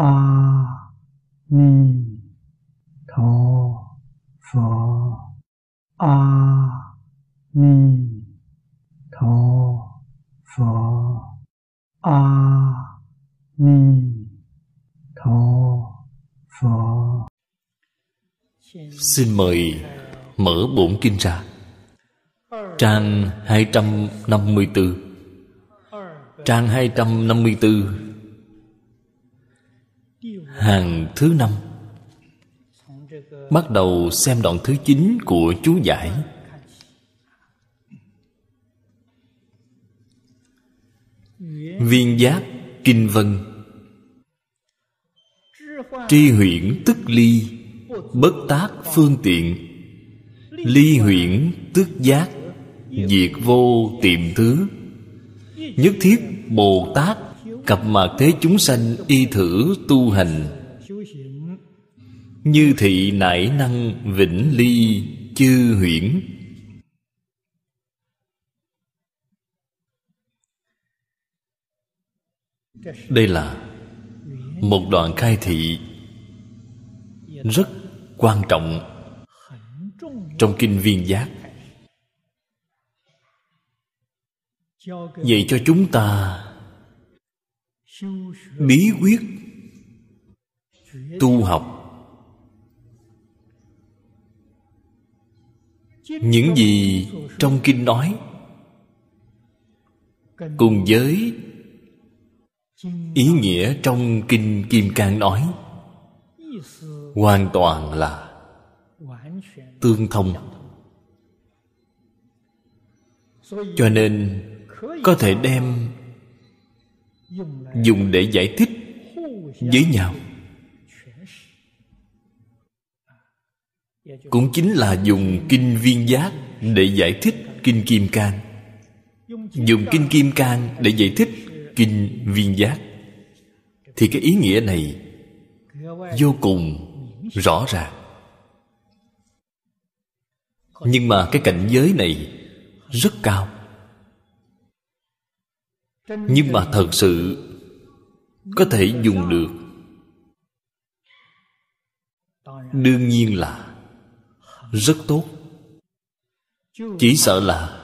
a ni tho pho a ni tho pho a ni tho pho Xin mời mở bổn kinh ra Trang 254 Trang 254 Hàng thứ năm. Bắt đầu xem đoạn thứ 9 của chú giải. Viên giác Kinh Vân. Tri huyễn tức ly, Bất tác phương tiện. Ly huyễn tức giác, Diệt vô tiệm thứ. Nhất thiết Bồ Tát Cập mạc thế chúng sanh y thử tu hành. Như thị nải năng vĩnh ly chư huyễn. Đây là một đoạn khai thị rất quan trọng trong kinh viên giác. Dạy cho chúng ta bí quyết tu học. Những gì trong kinh nói cùng với ý nghĩa trong kinh kim cang nói hoàn toàn là tương thông. Cho nên có thể đem dùng để giải thích với nhau. Cũng chính là dùng kinh viên giác để giải thích kinh kim cang. Dùng kinh kim cang để giải thích kinh viên giác. Thì cái ý nghĩa này vô cùng rõ ràng. Nhưng mà cái cảnh giới này rất cao nhưng mà thật sự, có thể dùng được. Đương nhiên là rất tốt. Chỉ sợ là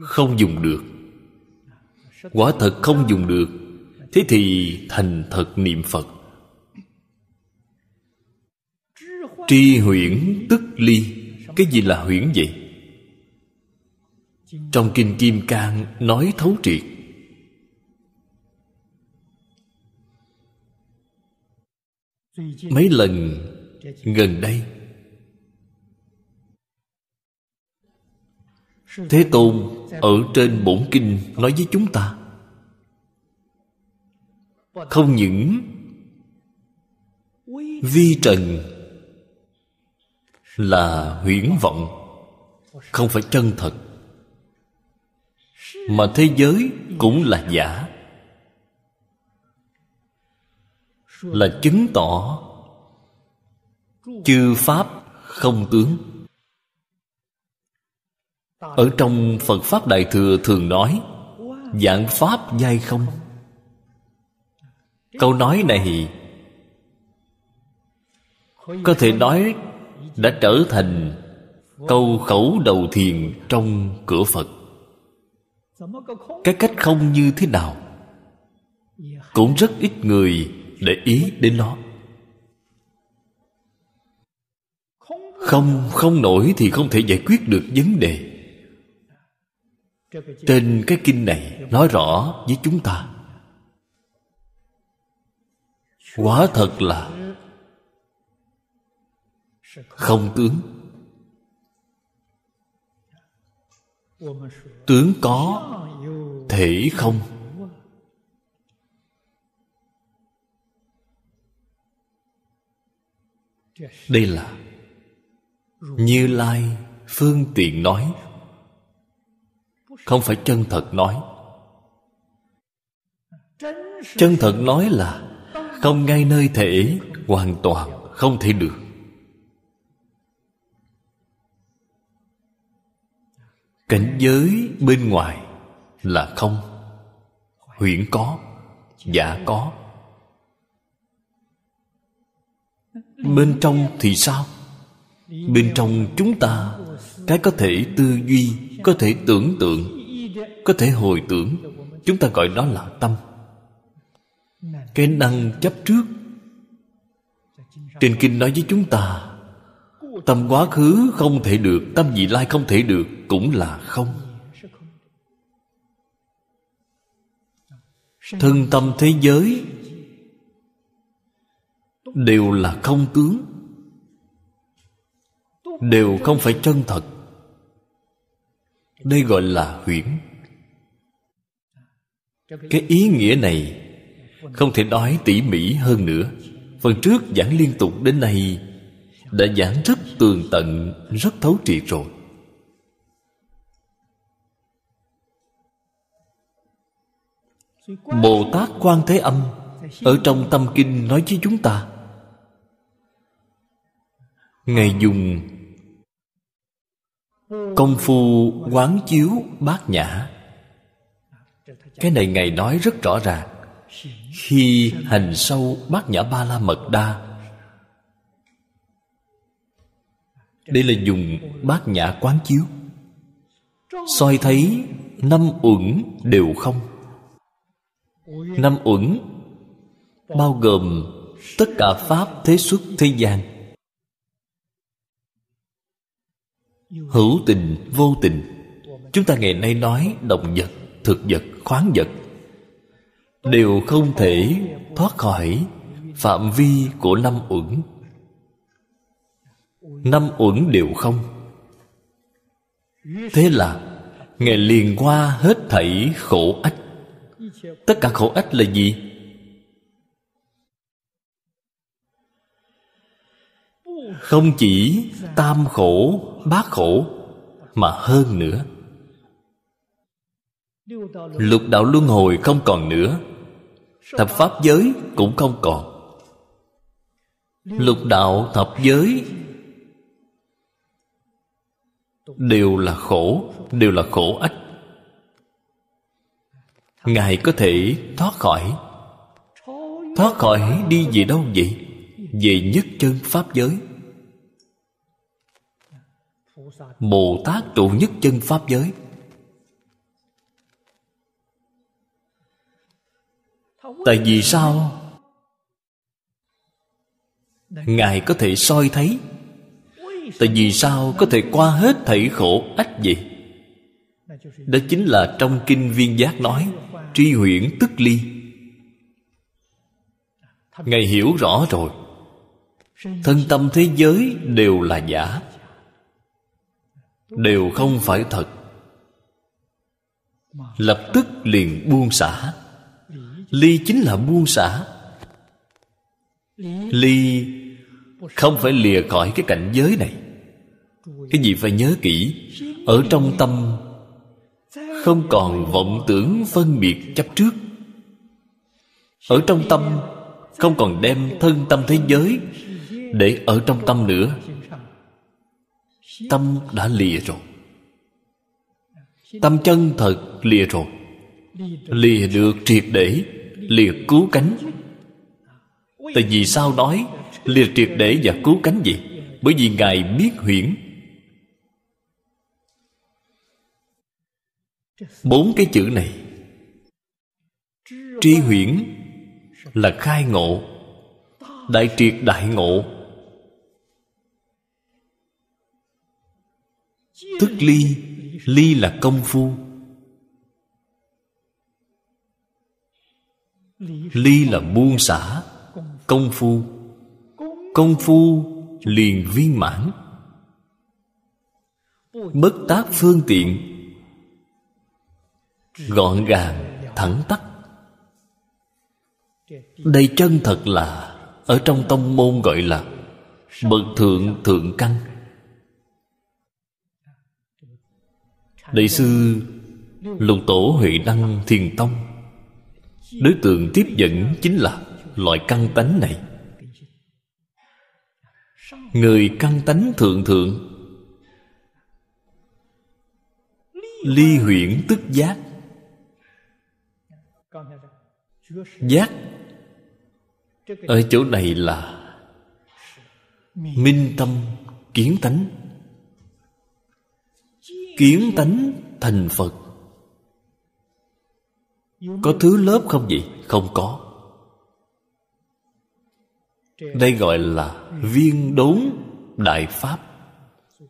không dùng được. Quả thật không dùng được, thế thì thành thật niệm phật. Tri huyễn tức ly, cái gì là huyễn vậy? Trong kinh kim cang nói thấu triệt. Mấy lần gần đây, thế tôn ở trên bổn kinh nói với chúng ta, không những vi trần là huyễn vọng, không phải chân thật, mà thế giới cũng là giả. Là chứng tỏ chư pháp không tướng. Ở trong phật pháp đại thừa thường nói dạng pháp giai không? Câu nói này có thể nói đã trở thành câu khẩu đầu thiền trong cửa phật. Cái cách không như thế nào cũng rất ít người để ý đến nó. Không không nổi thì không thể giải quyết được vấn đề. Trên cái kinh này nói rõ với chúng ta. Quả thật là không tướng. Tướng có thể không? Đây là như lai phương tiện nói. Không phải chân thật nói. Chân thật nói là không ngay nơi thể hoàn toàn không thể được. Cảnh giới bên ngoài là không. Huyễn có, giả có. Bên trong thì sao? Bên trong chúng ta, cái có thể tư duy, có thể tưởng tượng, có thể hồi tưởng. Chúng ta gọi đó là tâm. Cái năng chấp trước. Trên kinh nói với chúng ta, tâm quá khứ không thể được, tâm vị lai không thể được, cũng là không. Thân tâm thế giới đều là không tướng, đều không phải chân thật. Đây gọi là huyễn cái ý nghĩa này không thể nói tỉ mỉ hơn nữa. Phần trước giảng liên tục đến nay đã giảng rất tường tận, rất thấu triệt rồi. Bồ tát quan thế âm ở trong tâm kinh nói với chúng ta ngài dùng. Công phu quán chiếu bát nhã. Cái này ngài nói rất rõ ràng. Khi hành sâu bát nhã ba la mật đa, đây là dùng bát nhã quán chiếu. Soi thấy năm uẩn đều không. Năm uẩn bao gồm tất cả pháp, thế xuất, thế gian. Hữu tình, vô tình. Chúng ta ngày nay nói động vật, thực vật, khoáng vật. Đều không thể thoát khỏi phạm vi của năm uẩn. Năm uẩn đều không. Thế là, ngài liền qua hết thảy khổ ách. Tất cả khổ ách là gì? Không chỉ tam khổ bát khổ, mà hơn nữa. Lục đạo luân hồi không còn nữa, thập pháp giới cũng không còn. Lục đạo thập giới đều là khổ, đều là khổ ách. Ngài có thể thoát khỏi. Thoát khỏi đi về đâu vậy? Về nhất chân pháp giới. Bồ tát trụ nhất chân pháp giới. Tại vì sao? Ngài có thể soi thấy. Tại vì sao có thể qua hết thảy khổ ách gì? đó chính là trong kinh viên giác nói, tri huyễn tức ly. Ngài hiểu rõ rồi. Thân tâm thế giới đều là giả đều không phải thật. Lập tức liền buông xả. Ly chính là buông xả. Ly không phải lìa khỏi cái cảnh giới này. Cái gì phải nhớ kỹ, ở trong tâm không còn vọng tưởng phân biệt chấp trước. Ở trong tâm không còn đem thân tâm thế giới để ở trong tâm nữa tâm đã lìa rồi. Tâm chân thật lìa rồi. Lìa được triệt để, lìa cứu cánh. Tại vì sao nói lìa triệt để và cứu cánh gì bởi vì ngài biết huyễn. Bốn cái chữ này. Tri huyễn là khai ngộ, đại triệt đại ngộ. Tức ly ly là công phu. Ly là buông xả, công phu. Công phu liền viên mãn. Bất tác phương tiện, gọn gàng, thẳng tắc đây chân thật là, ở trong tông môn gọi là bậc thượng thượng căn. Đại sư, lục tổ huệ đăng thiền tông. Đối tượng tiếp dẫn chính là loại căn tánh này. Người căn tánh thượng thượng, ly huyễn tức giác. Giác ở chỗ này là minh tâm kiến tánh kiến tánh thành phật. Có thứ lớp không vậy? Không có. Đây gọi là viên đốn đại pháp.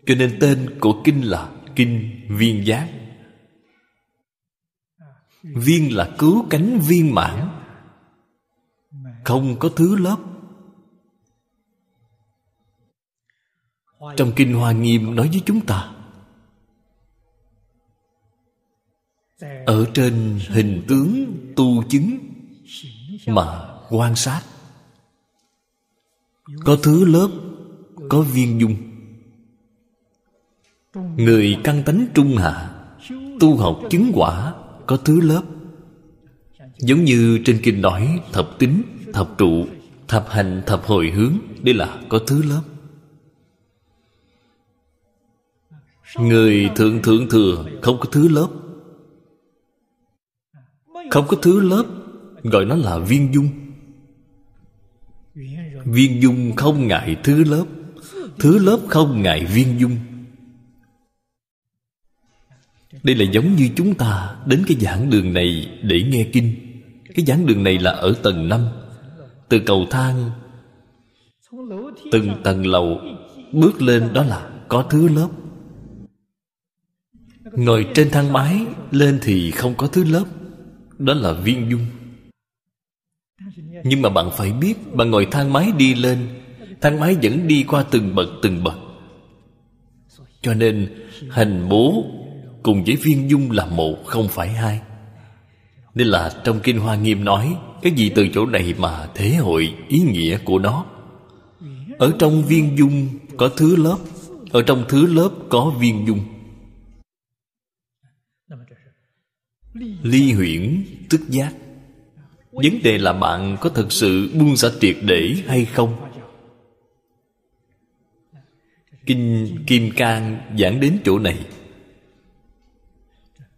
Cho nên tên của kinh là kinh viên giác. Viên là cứu cánh viên mãn. Không có thứ lớp. Trong kinh hoa nghiêm nói với chúng ta ở trên hình tướng tu chứng mà quan sát, có thứ lớp, có viên dung người căn tánh trung hạ, tu học chứng quả, có thứ lớp. Giống như trên kinh nói, thập tính, thập trụ, thập hành, thập hồi hướng, đây là có thứ lớp. Người thượng thượng thừa, không có thứ lớp không có thứ lớp, gọi nó là viên dung. Viên dung không ngại thứ lớp thứ lớp không ngại viên dung. Đây là giống như chúng ta đến cái giảng đường này để nghe kinh. Cái giảng đường này là ở tầng 5 từ cầu thang. Từng tầng lầu, bước lên đó là có thứ lớp. Ngồi trên thang máy, lên thì không có thứ lớp đó là viên dung nhưng mà bạn phải biết, bạn ngồi thang máy đi lên, thang máy vẫn đi qua từng bậc từng bậc. Cho nên hành bố cùng với viên dung là một, không phải hai. Nên là trong kinh hoa nghiêm nói, cái gì từ chỗ này mà thể hội ý nghĩa của nó? Ở trong viên dung có thứ lớp, ở trong thứ lớp có viên dung ly huyễn, tức giác. Vấn đề là bạn có thật sự buông xả triệt để hay không? Kinh kim cang giảng đến chỗ này.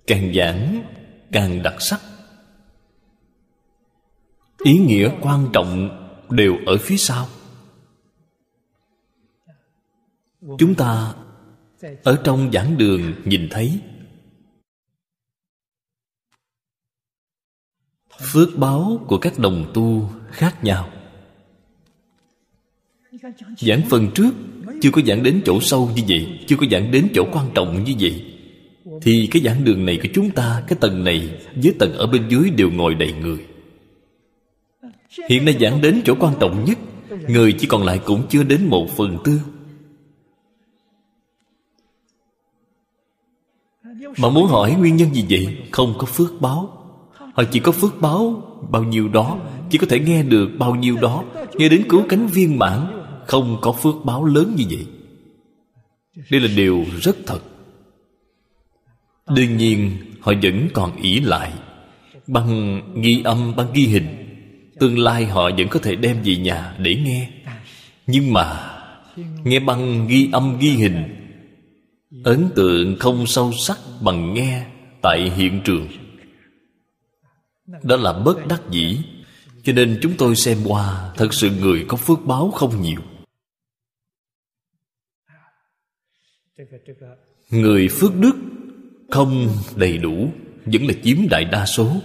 Càng giảng, càng đặc sắc. Ý nghĩa quan trọng đều ở phía sau. Chúng ta ở trong giảng đường nhìn thấy phước báo của các đồng tu khác nhau. Giảng phần trước, chưa có giảng đến chỗ sâu như vậy, chưa có giảng đến chỗ quan trọng như vậy. Thì cái giảng đường này của chúng ta, cái tầng này, với tầng ở bên dưới đều ngồi đầy người. Hiện nay giảng đến chỗ quan trọng nhất, người chỉ còn lại cũng chưa đến một phần tư. Mà muốn hỏi nguyên nhân gì vậy? Không có phước báo họ chỉ có phước báo, bao nhiêu đó, chỉ có thể nghe được bao nhiêu đó, nghe đến cứu cánh viên mãn, không có phước báo lớn như vậy. Đây là điều rất thật. Đương nhiên, họ vẫn còn ỷ lại. Bằng ghi âm, bằng ghi hình, tương lai họ vẫn có thể đem về nhà để nghe. Nhưng mà, nghe bằng ghi âm, ghi hình, ấn tượng không sâu sắc bằng nghe tại hiện trường đó là bất đắc dĩ. Cho nên chúng tôi xem qua, thật sự người có phước báo không nhiều. Người phước đức không đầy đủ, vẫn là chiếm đại đa số.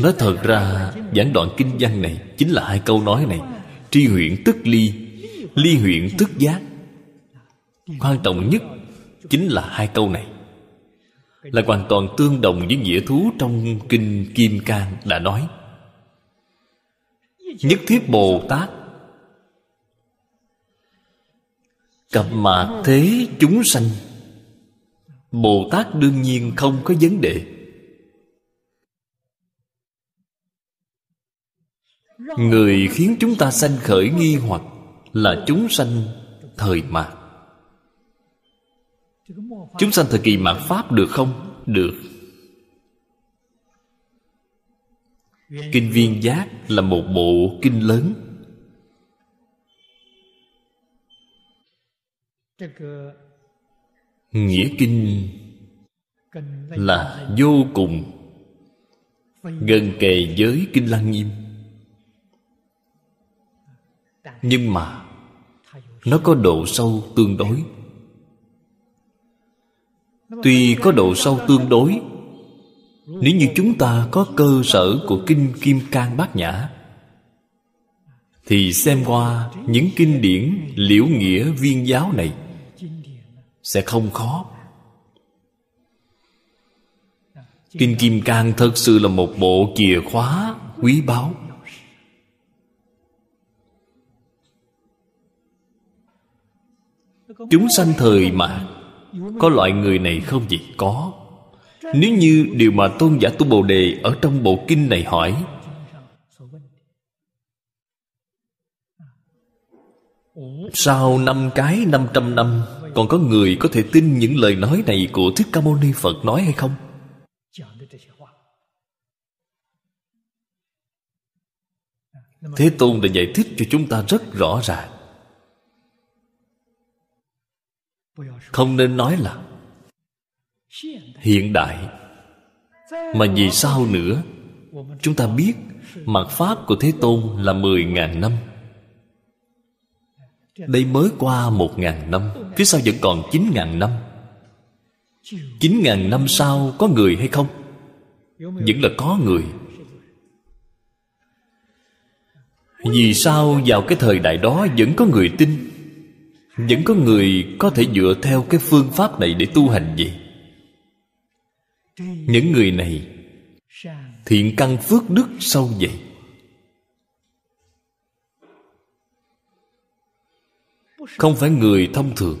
Nói thật ra, giảng đoạn kinh văn này chính là hai câu nói này. Tri huyện tức ly ly huyện tức giác quan trọng nhất chính là hai câu này. Là hoàn toàn tương đồng với nghĩa thú trong kinh kim cang đã nói. Nhất thiết bồ tát cập mạc thế chúng sanh, bồ tát đương nhiên không có vấn đề. Người khiến chúng ta sanh khởi nghi hoặc là chúng sanh thời mạc chúng sanh thời kỳ mạt pháp được không? Được. Kinh viên giác là một bộ kinh lớn. Nghĩa kinh là vô cùng, gần kề với kinh lăng nghiêm. Nhưng mà nó có độ sâu tương đối tuy có độ sâu tương đối, nếu như chúng ta có cơ sở của kinh kim cang bát nhã, thì xem qua những kinh điển liễu nghĩa viên giáo này, sẽ không khó. Kinh kim cang thật sự là một bộ chìa khóa quý báu. Chúng sanh thời mạc có loại người này không gì có nếu như điều mà tôn giả tu bồ đề ở trong bộ kinh này hỏi, Sau năm cái năm trăm năm, Còn có người có thể tin những lời nói này Của Thích Ca Mâu Ni Phật nói hay không? Thế Tôn đã giải thích cho chúng ta rất rõ ràng Không nên nói là Hiện đại. Mà vì sao nữa? Chúng ta biết Mặt Pháp của Thế Tôn là mười ngàn năm. Đây mới qua một ngàn năm, Phía sau vẫn còn chín ngàn năm. Chín ngàn năm sau có người hay không? Vẫn là có người. Vì sao vào cái thời đại đó vẫn có người tin? Vẫn có người có thể dựa theo cái phương pháp này để tu hành gì? Những người này Thiện căn phước đức sâu dày không phải người thông thường.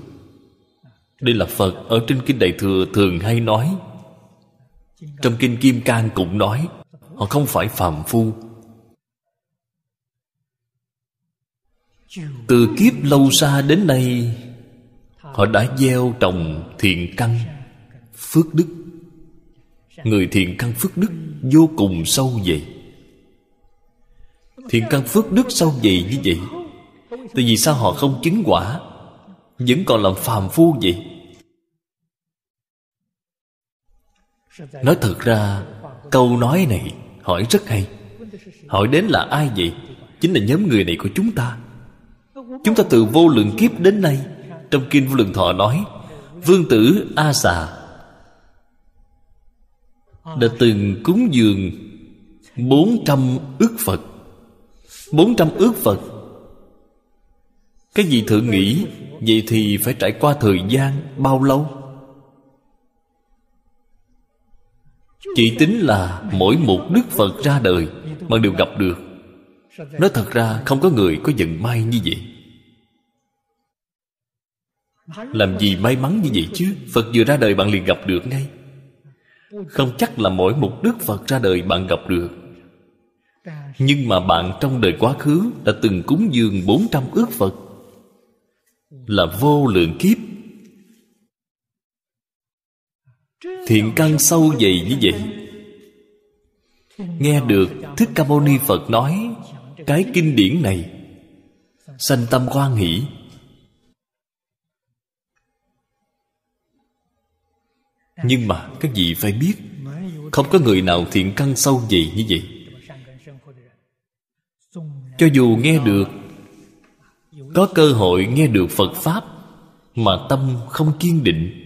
Đây là phật ở trên kinh đại thừa thường hay nói. Trong kinh kim cang cũng nói, họ không phải phàm phu. Từ kiếp lâu xa đến nay, họ đã gieo trồng thiện căn, phước đức. Người thiện căn phước đức vô cùng sâu dày thiện căn phước đức sâu dày như vậy, Tại vì sao họ không chứng quả, Vẫn còn làm phàm phu vậy? Nói thật ra, Câu nói này hỏi rất hay. Hỏi đến là ai vậy? Chính là nhóm người này của chúng ta. Chúng ta từ vô lượng kiếp đến nay, Trong Kinh Vô Lượng Thọ nói, Vương tử A Xà Đã từng cúng dường bốn trăm ước Phật. Bốn trăm ước Phật. Cái gì thượng nghĩ, Vậy thì phải trải qua thời gian bao lâu? Chỉ tính là mỗi một Đức Phật ra đời Mà đều gặp được. Nói thật ra, không có người có vận may như vậy. Làm gì may mắn như vậy chứ? Phật vừa ra đời bạn liền gặp được ngay. Không chắc là mỗi một Đức Phật ra đời bạn gặp được. Nhưng mà bạn trong đời quá khứ Đã từng cúng dường 400 ước Phật. Là vô lượng kiếp. Thiện căn sâu dày như vậy. Nghe được thích ca mâu ni phật nói, cái kinh điển này, sanh tâm quan hỷ nhưng mà các vị phải biết? Không có người nào thiện căn sâu dày như vậy. Cho dù nghe được, có cơ hội nghe được phật pháp mà tâm không kiên định.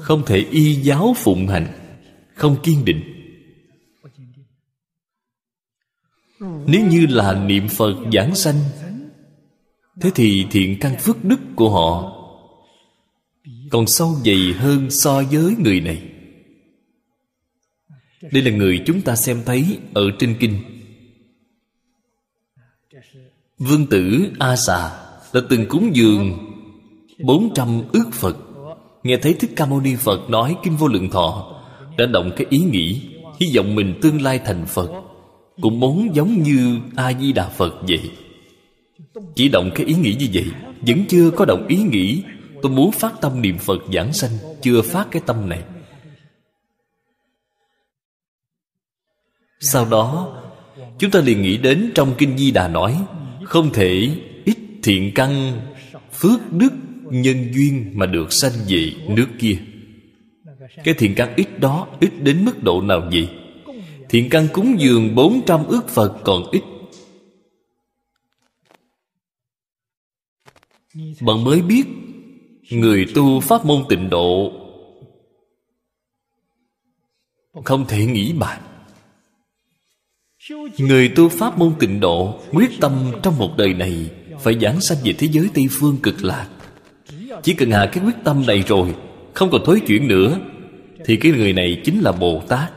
Không thể y giáo phụng hành, không kiên định. Nếu như là niệm phật giảng sanh, thế thì thiện căn phước đức của họ còn sâu dày hơn so với người này. Đây là người chúng ta xem thấy ở trên kinh. Vương tử A Xà đã từng cúng dường 400 ước Phật. Nghe thấy Thích Ca Mâu Ni Phật nói Kinh Vô Lượng Thọ, Đã động cái ý nghĩ, Hy vọng mình tương lai thành Phật. Cũng muốn giống như A-di-đà Phật vậy. Chỉ động cái ý nghĩ như vậy, Vẫn chưa có động ý nghĩ Tôi muốn phát tâm niệm Phật giảng sanh, Chưa phát cái tâm này. Sau đó, Chúng ta liền nghĩ đến trong Kinh Di Đà nói, không thể ít thiện căn, phước đức nhân duyên mà được sanh về nước kia. Cái thiện căn ít đó, Ít đến mức độ nào vậy? Thiện căn cúng dường 400 ước Phật còn ít. Bạn mới biết Người tu pháp môn tịnh độ. Không thể nghĩ bàn. Người tu pháp môn tịnh độ, Quyết tâm trong một đời này Phải giảng sanh về thế giới Tây Phương cực lạc. Chỉ cần hạ cái quyết tâm này rồi, Không còn thối chuyển nữa, Thì cái người này chính là Bồ Tát.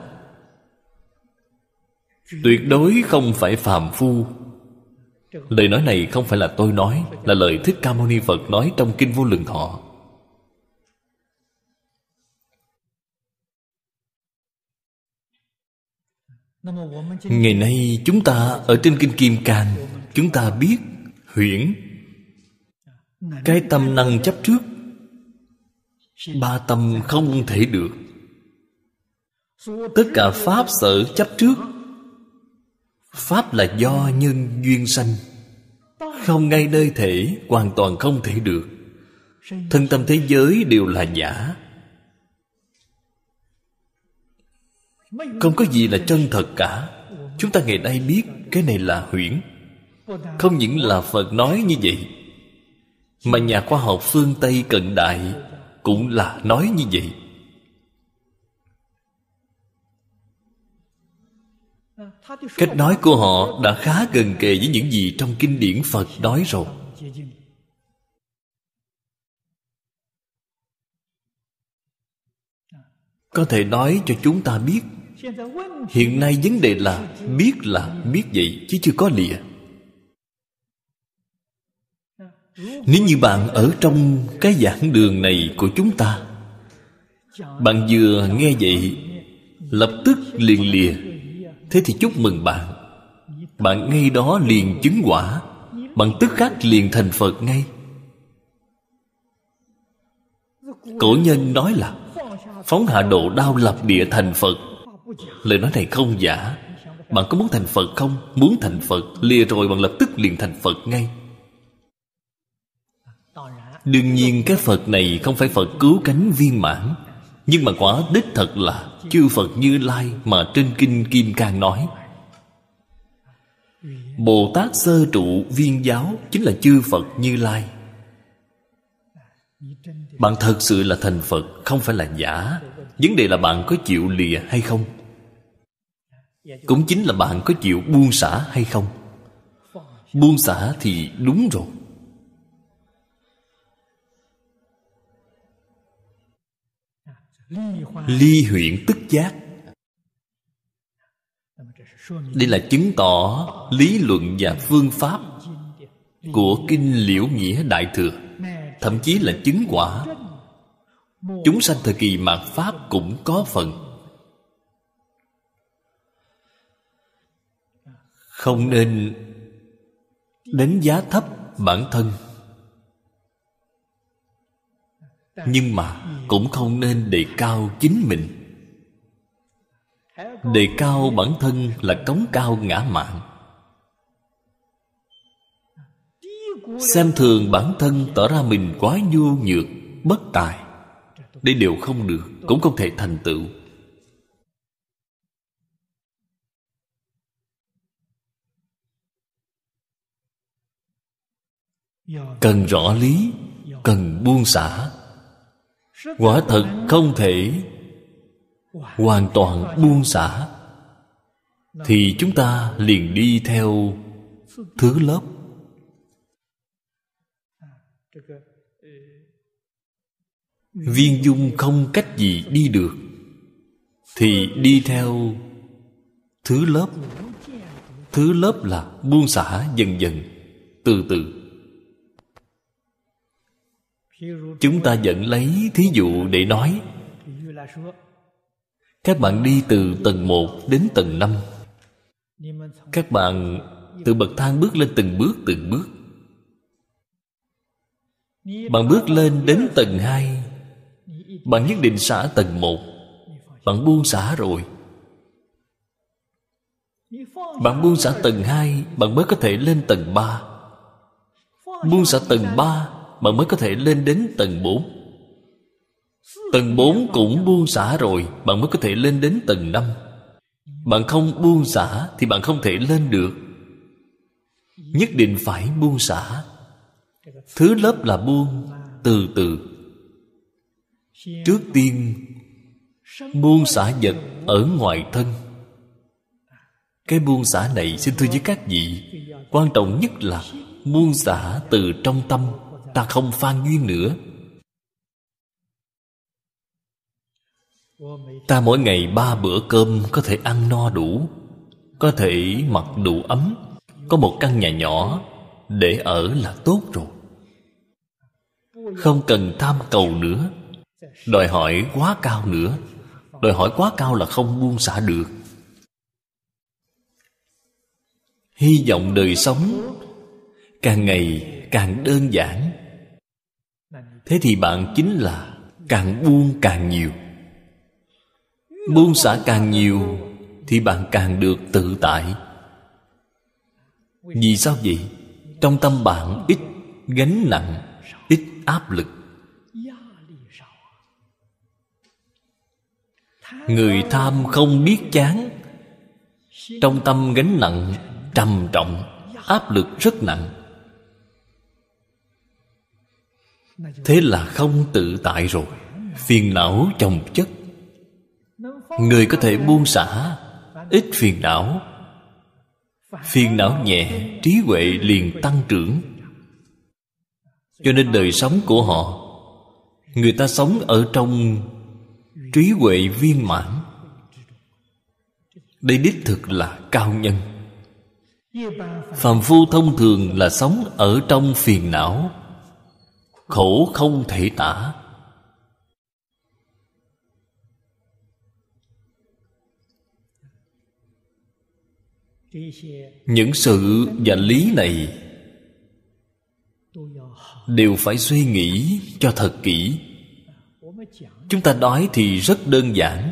Tuyệt đối không phải phàm phu. Lời nói này không phải là tôi nói, Là lời Thích Ca Mâu Ni Phật nói trong Kinh Vô Lượng Thọ. Ngày nay chúng ta ở trên Kinh Kim Cang, Chúng ta biết huyễn. Cái tâm năng chấp trước, Ba tâm không thể được. Tất cả Pháp sở chấp trước Pháp là do nhân duyên sanh. Không ngay nơi thể, Hoàn toàn không thể được. Thân tâm thế giới đều là giả. Không có gì là chân thật cả. Chúng ta ngày nay biết Cái này là huyễn. Không những là Phật nói như vậy, Mà nhà khoa học phương Tây cận đại Cũng là nói như vậy. Cách nói của họ đã khá gần kề với những gì trong kinh điển Phật nói rồi. Có thể nói cho chúng ta biết, Hiện nay vấn đề là Biết là biết vậy chứ chưa có lìa. Nếu như bạn ở trong cái giảng đường này của chúng ta, Bạn vừa nghe vậy, Lập tức liền lìa. Thế thì chúc mừng bạn. Bạn ngay đó liền chứng quả. Bạn tức khắc liền thành Phật ngay. Cổ nhân nói là, Phóng hạ độ đau lập địa thành Phật. Lời nói này không giả. Bạn có muốn thành Phật không? Muốn thành Phật, Lìa rồi bạn lập tức liền thành Phật ngay. Đương nhiên cái Phật này không phải Phật cứu cánh viên mãn. Nhưng mà quả đích thật là Chư Phật Như Lai mà trên Kinh Kim Cang nói. Bồ Tát sơ trụ viên giáo Chính là chư Phật Như Lai. Bạn thật sự là thành Phật, Không phải là giả. Vấn đề là bạn có chịu lìa hay không? Cũng chính là bạn có chịu buông xả hay không? Buông xả thì đúng rồi. Ly huyện tức giác. Đây là chứng tỏ lý luận và phương pháp của kinh liễu nghĩa đại thừa, thậm chí là chứng quả. Chúng sanh thời kỳ mạt pháp cũng có phần. Không nên đánh giá thấp bản thân. Nhưng mà cũng không nên đề cao chính mình. Đề cao bản thân là cống cao ngã mạn xem thường bản thân tỏ ra mình quá nhu nhược, bất tài. Đây đều không được cũng không thể thành tựu. Cần rõ lý, cần buông xả quả thật không thể. Hoàn toàn buông xả. Thì chúng ta liền đi theo thứ lớp. Viên dung không cách gì đi được. Thì đi theo thứ lớp. Thứ lớp là buông xả dần dần, từ từ chúng ta vẫn lấy thí dụ để nói. Các bạn đi từ tầng 1 đến tầng 5 Các bạn từ bậc thang bước lên từng bước từng bước. Bạn bước lên đến tầng 2 Bạn nhất định xả tầng 1 Bạn buông xả rồi. Bạn buông xả tầng 2 Bạn mới có thể lên tầng 3 Buông xả tầng 3 bạn mới có thể lên đến tầng 4 Tầng 4 cũng buông xả rồi Bạn mới có thể lên đến tầng 5 Bạn không buông xả Thì bạn không thể lên được. Nhất định phải buông xả. Thứ lớp là buông Từ từ. Trước tiên, Buông xả vật ở ngoài thân. Cái buông xả này xin thưa với các vị, Quan trọng nhất là Buông xả từ trong tâm. Ta không phan duyên nữa. Ta mỗi ngày ba bữa cơm Có thể ăn no đủ, Có thể mặc đủ ấm, Có một căn nhà nhỏ Để ở là tốt rồi. Không cần tham cầu nữa. Đòi hỏi quá cao nữa. Đòi hỏi quá cao là không buông xả được. Hy vọng đời sống Càng ngày càng đơn giản. Thế thì bạn chính là Càng buông càng nhiều. Buông xả càng nhiều Thì bạn càng được tự tại. Vì sao vậy? Trong tâm bạn ít gánh nặng, Ít áp lực. Người tham không biết chán. Trong tâm gánh nặng, trầm trọng, Áp lực rất nặng. Thế là không tự tại rồi. Phiền não chồng chất. Người có thể buông xả, Ít phiền não. Phiền não nhẹ, Trí huệ liền tăng trưởng. Cho nên đời sống của họ, Người ta sống ở trong trí huệ viên mãn. Đây đích thực là cao nhân. Phàm phu thông thường là sống ở trong phiền não khổ không thể tả. Những sự và lý này đều phải suy nghĩ cho thật kỹ. Chúng ta nói thì rất đơn giản.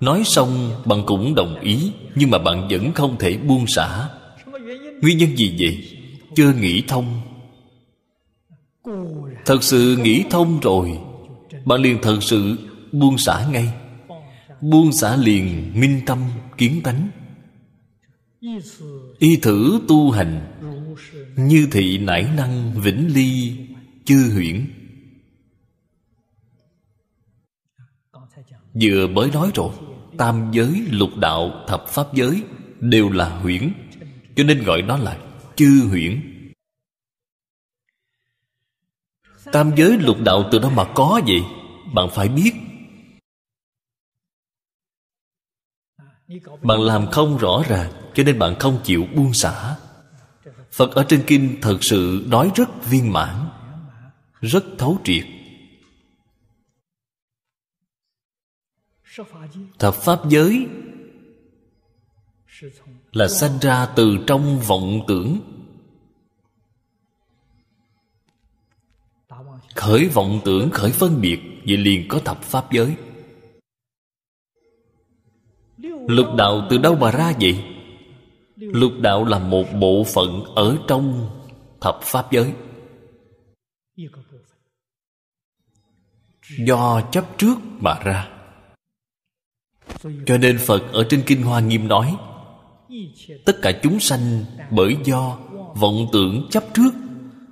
Nói xong, bạn cũng đồng ý, nhưng mà bạn vẫn không thể buông xả. Nguyên nhân gì vậy? Chưa nghĩ thông thật sự nghĩ thông rồi. Bạn liền thật sự buông xả ngay. Buông xả liền minh tâm kiến tánh. Y thử tu hành. Như thị nải năng vĩnh ly chư huyễn. Vừa mới nói rồi Tam giới, lục đạo, thập pháp giới Đều là huyễn. Cho nên gọi nó là chư huyễn. Tam giới lục đạo từ đâu mà có vậy? Bạn phải biết. Bạn làm không rõ ràng, Cho nên bạn không chịu buông xả. Phật ở trên kinh thật sự nói rất viên mãn, Rất thấu triệt. Thập pháp giới là sanh ra từ trong vọng tưởng. Khởi vọng tưởng khởi phân biệt vậy liền có thập pháp giới. Lục đạo từ đâu mà ra vậy? Lục đạo là một bộ phận ở trong thập pháp giới. Do chấp trước mà ra. Cho nên phật ở trên kinh hoa nghiêm nói, tất cả chúng sanh bởi do vọng tưởng chấp trước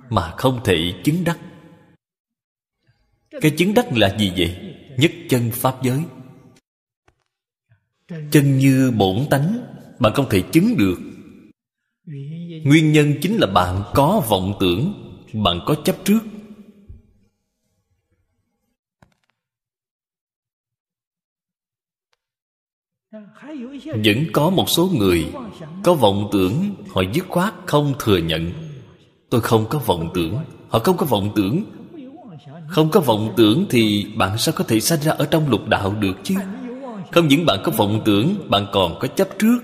mà không thể chứng đắc cái chứng đắc là gì vậy? Nhất chân pháp giới. Chân như bổn tánh, bạn không thể chứng được. Nguyên nhân chính là bạn có vọng tưởng, bạn có chấp trước. Vẫn có một số người có vọng tưởng, họ dứt khoát không thừa nhận. Tôi không có vọng tưởng. Họ không có vọng tưởng không có vọng tưởng thì bạn sao có thể sanh ra ở trong lục đạo được chứ? Không những bạn có vọng tưởng, bạn còn có chấp trước.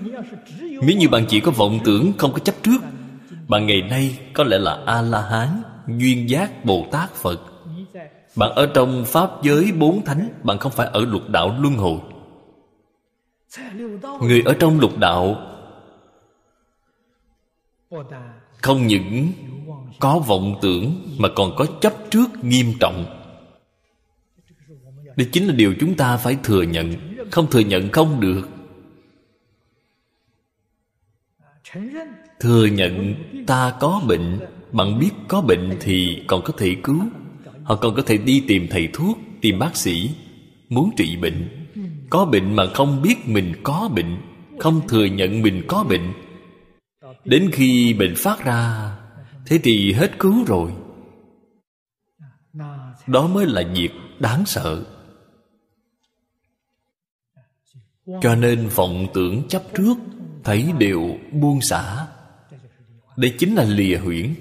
Nếu như bạn chỉ có vọng tưởng, không có chấp trước, bạn ngày nay có lẽ là a la hán duyên giác bồ tát phật. Bạn ở trong pháp giới bốn thánh, bạn không phải ở lục đạo luân hồi. Người ở trong lục đạo không những có vọng tưởng mà còn có chấp trước nghiêm trọng. Đây chính là điều chúng ta phải thừa nhận. Không thừa nhận không được. Thừa nhận ta có bệnh, bạn biết có bệnh thì còn có thể cứu. Họ còn có thể đi tìm thầy thuốc, tìm bác sĩ, muốn trị bệnh. Có bệnh mà không biết mình có bệnh, không thừa nhận mình có bệnh. Đến khi bệnh phát ra thế thì hết cứu rồi. Đó mới là việc đáng sợ. Cho nên vọng tưởng chấp trước, thấy đều buông xả. Đây chính là lìa huyễn.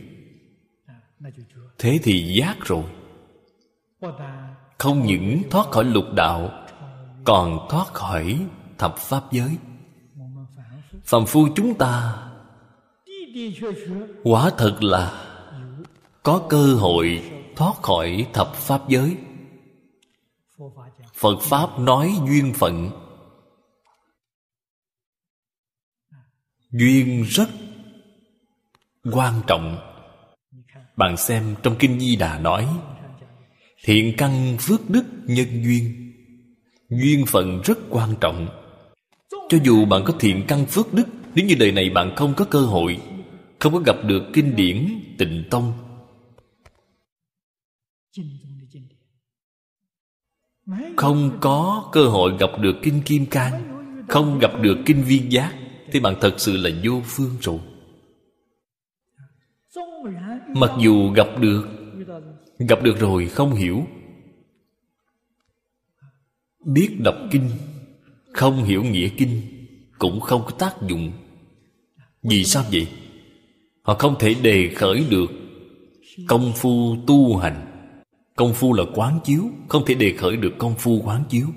Thế thì giác rồi. Không những thoát khỏi lục đạo, còn thoát khỏi thập pháp giới. Phàm phu chúng ta quả thật là có cơ hội thoát khỏi thập pháp giới. Phật pháp nói duyên phận. Duyên rất quan trọng. Bạn xem trong kinh di đà nói, thiện căn phước đức nhân duyên. Duyên phận rất quan trọng. Cho dù bạn có thiện căn phước đức, nếu như đời này bạn không có cơ hội không có gặp được kinh điển tịnh tông. Không có cơ hội gặp được kinh kim cang, không gặp được kinh viên giác, thì bạn thật sự là vô phương rồi. Mặc dù gặp được gặp được rồi không hiểu. Biết đọc kinh, không hiểu nghĩa kinh, cũng không có tác dụng. Vì sao vậy? Họ không thể đề khởi được. Công phu tu hành. Công phu là quán chiếu. Không thể đề khởi được công phu quán chiếu.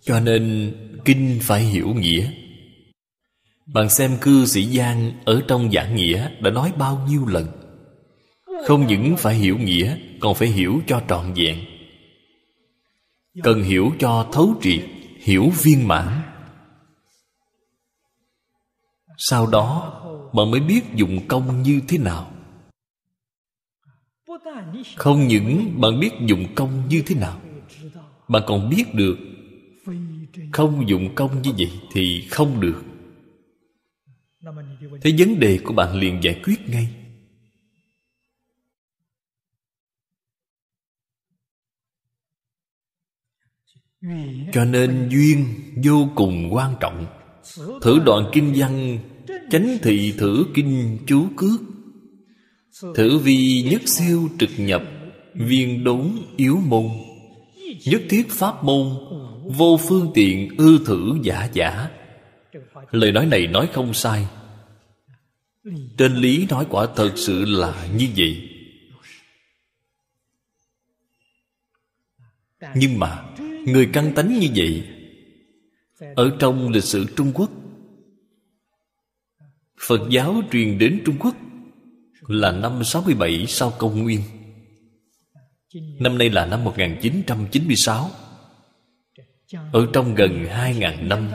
Cho nên kinh phải hiểu nghĩa. Bạn xem cư sĩ giang ở trong giảng nghĩa đã nói bao nhiêu lần. Không những phải hiểu nghĩa, còn phải hiểu cho trọn vẹn. Cần hiểu cho thấu triệt, hiểu viên mãn sau đó bạn mới biết dụng công như thế nào. Không những bạn biết dụng công như thế nào bạn còn biết được không dụng công như vậy thì không được. Thế vấn đề của bạn liền giải quyết ngay. Cho nên duyên vô cùng quan trọng. Thử đoạn kinh văn chánh thị thử kinh chú cước. Thử vi nhất siêu trực nhập, viên đốn yếu môn. Nhất thiết pháp môn, vô phương tiện ư thử giả giả. Lời nói này nói không sai. Trên lý nói quả thật sự là như vậy. Nhưng mà, người căn tánh như vậy, ở trong lịch sử trung quốc phật giáo truyền đến trung quốc là năm 67 sau công nguyên. Năm nay là năm 1996 Ở trong gần 2.000 năm.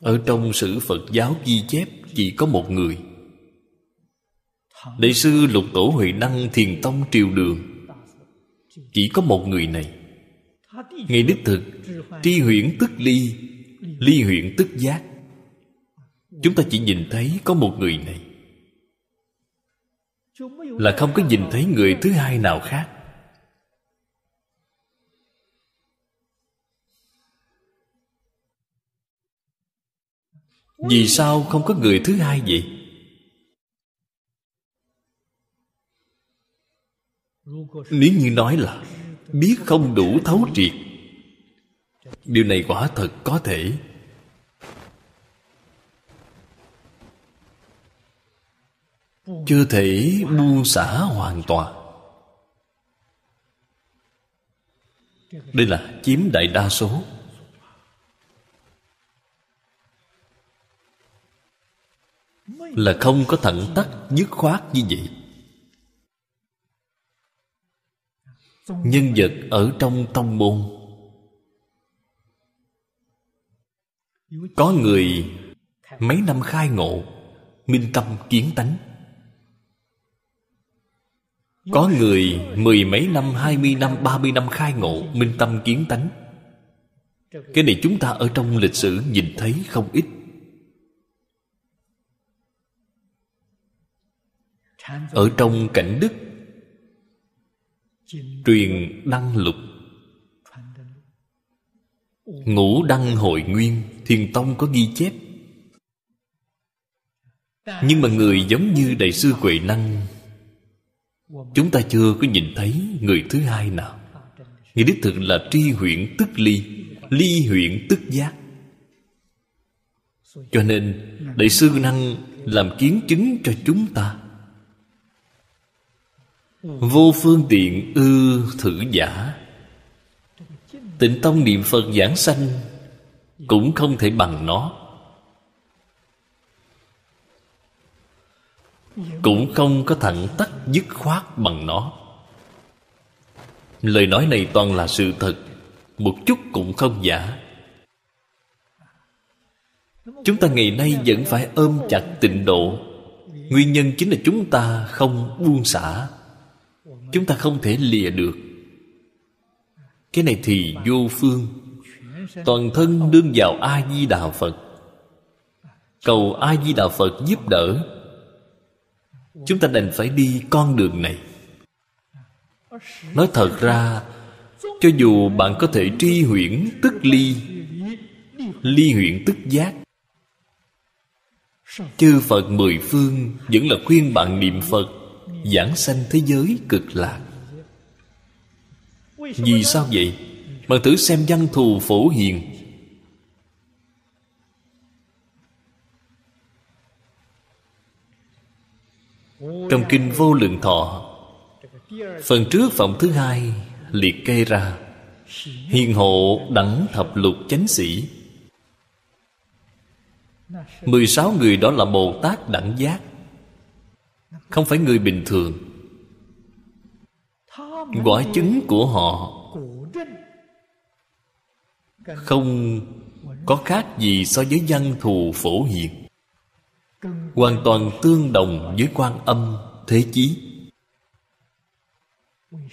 Ở trong sử Phật giáo ghi chép chỉ có một người. Đại sư Lục Tổ Huệ Năng Thiền Tông Triều Đường. Chỉ có một người này. Ngày đích thực, Tri huyển tức ly Ly huyện tức giác. Chúng ta chỉ nhìn thấy có một người này. Là không có nhìn thấy người thứ hai nào khác. Vì sao không có người thứ hai vậy? Nếu như nói là Biết không đủ thấu triệt, Điều này quả thật có thể. Chưa thể buông xả hoàn toàn. Đây là chiếm đại đa số. Là không có thận tắc, dứt khoát như vậy. Nhân vật ở trong tông môn. Có người mấy năm khai ngộ, minh tâm kiến tánh. Có người mười mấy năm, hai mươi năm, ba mươi năm khai ngộ Minh tâm kiến tánh. Cái này chúng ta ở trong lịch sử nhìn thấy không ít. Ở trong cảnh đức Truyền đăng lục. Ngũ đăng hội nguyên Thiền Tông có ghi chép. Nhưng mà người giống như Đại sư Quệ Năng Chúng ta chưa có nhìn thấy người thứ hai nào. Nghĩa đích thực là tri huyện tức ly Ly huyện tức giác. Cho nên, Đại sư Năng làm kiến chứng cho chúng ta. Vô phương tiện ư thử giả. Tịnh tông niệm Phật giảng sanh Cũng không thể bằng nó. Cũng không có thẳng tắc dứt khoát bằng nó. Lời nói này toàn là sự thật, Một chút cũng không giả. Chúng ta ngày nay vẫn phải ôm chặt tịnh độ. Nguyên nhân chính là chúng ta không buông xả. Chúng ta không thể lìa được. Cái này thì vô phương. Toàn thân đương vào A-di-đà Phật. Cầu A-di-đà Phật giúp đỡ. Chúng ta đành phải đi con đường này. Nói thật ra, Cho dù bạn có thể tri huyễn tức ly Ly huyễn tức giác, Chư Phật mười phương Vẫn là khuyên bạn niệm Phật, Giảng sanh thế giới cực lạc. Vì sao vậy? Bạn thử xem văn thù phổ hiền. Trong kinh vô lượng thọ, Phần trước phẩm thứ hai liệt kê ra, Hiền hộ đẳng thập lục chánh sĩ. 16 người đó là Bồ Tát đẳng giác, Không phải người bình thường. Quả chứng của họ Không có khác gì so với văn thù phổ hiền. Hoàn toàn tương đồng với quan âm thế chí.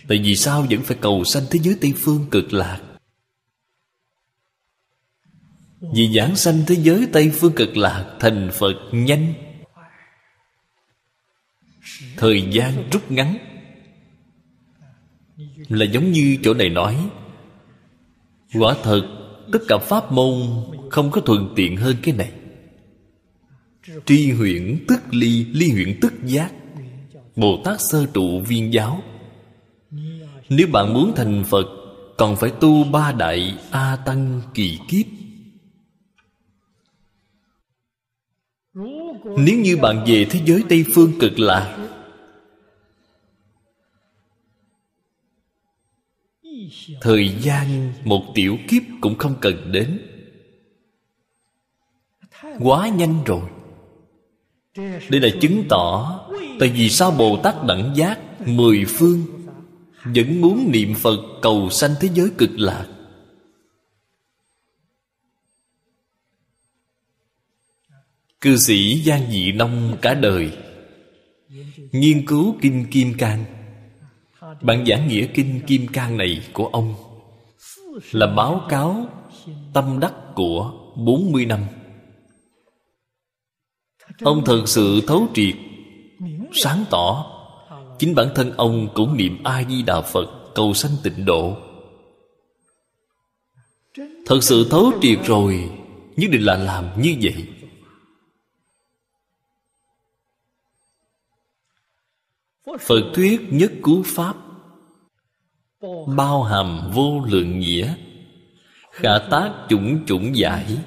Tại vì sao vẫn phải cầu sanh thế giới Tây Phương cực lạc? Vì giảng sanh thế giới Tây Phương cực lạc Thành Phật nhanh. Thời gian rút ngắn. Là giống như chỗ này nói, Quả thật Tất cả pháp môn Không có thuận tiện hơn cái này. Tri huyện tức ly Ly huyện tức giác. Bồ Tát sơ trụ viên giáo. Nếu bạn muốn thành Phật, Còn phải tu ba đại A Tăng kỳ kiếp. Nếu như bạn về thế giới Tây Phương cực lạc Thời gian một tiểu kiếp cũng không cần đến. Quá nhanh rồi đây là chứng tỏ Tại vì sao Bồ Tát đẳng giác Mười phương Vẫn muốn niệm Phật cầu sanh thế giới cực lạc? Cư sĩ Giang Dị Nông cả đời, Nghiên cứu Kinh Kim Cang. Bản giảng nghĩa Kinh Kim Cang này của ông Là báo cáo tâm đắc của 40 năm. Ông thật sự thấu triệt, Sáng tỏ. Chính bản thân ông cũng niệm A-di-đà Phật, Cầu sanh tịnh độ. Thật sự thấu triệt rồi, Nhất định là làm như vậy. Phật thuyết nhất cứu Pháp, Bao hàm vô lượng nghĩa, Khả tác chủng chủng giải.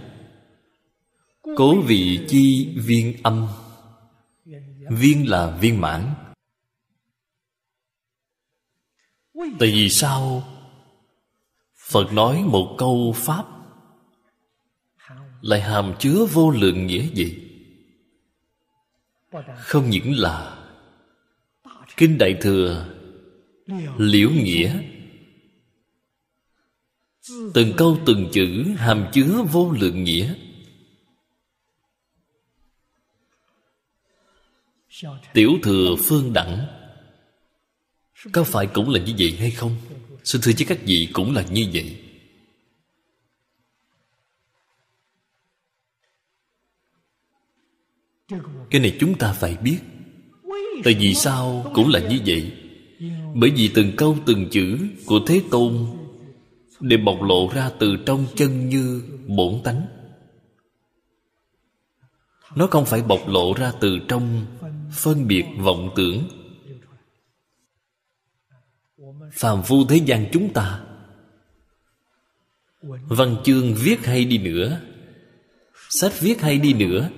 Cố vị chi viên âm. Viên là viên mãn. Tại vì sao? Phật nói một câu Pháp. Lại hàm chứa vô lượng nghĩa gì? Không những là Kinh Đại Thừa, Liễu nghĩa. Từng câu từng chữ hàm chứa vô lượng nghĩa. Tiểu thừa phương đẳng, có phải cũng là như vậy hay không? Xin thưa với các vị, cũng là như vậy. Cái này chúng ta phải biết. Tại vì sao cũng là như vậy? Bởi vì từng câu, từng chữ của thế tôn đều bộc lộ ra từ trong chân như bổn tánh. Nó không phải bộc lộ ra từ trong phân biệt vọng tưởng. Phàm phu thế gian chúng ta, văn chương viết hay đi nữa, sách viết hay đi nữa,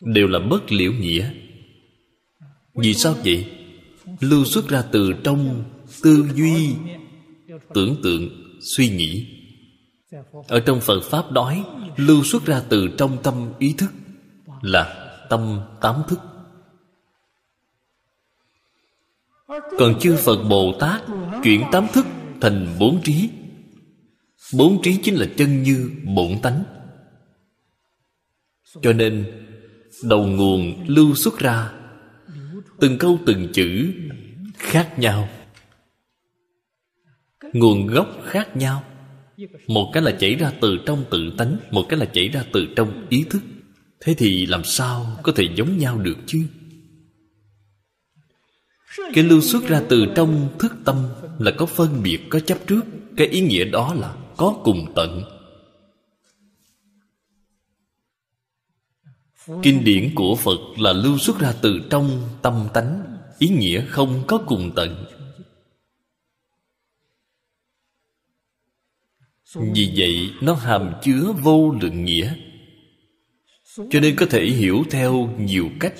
đều là bất liễu nghĩa. Vì sao vậy? Lưu xuất ra từ trong tư duy, tưởng tượng, suy nghĩ. Ở trong phật pháp nói, lưu xuất ra từ trong tâm ý thức là tâm tám thức. Còn chư phật bồ tát chuyển tám thức thành bốn trí. Bốn trí chính là chân như, bổn tánh. Cho nên, đầu nguồn lưu xuất ra, từng câu từng chữ khác nhau. Nguồn gốc khác nhau. Một cái là chảy ra từ trong tự tánh, một cái là chảy ra từ trong ý thức thế thì làm sao có thể giống nhau được chứ? Cái lưu xuất ra từ trong thức tâm là có phân biệt, có chấp trước. Cái ý nghĩa đó là có cùng tận. Kinh điển của phật là lưu xuất ra từ trong tâm tánh. Ý nghĩa không có cùng tận. Vì vậy, nó hàm chứa vô lượng nghĩa cho nên có thể hiểu theo nhiều cách.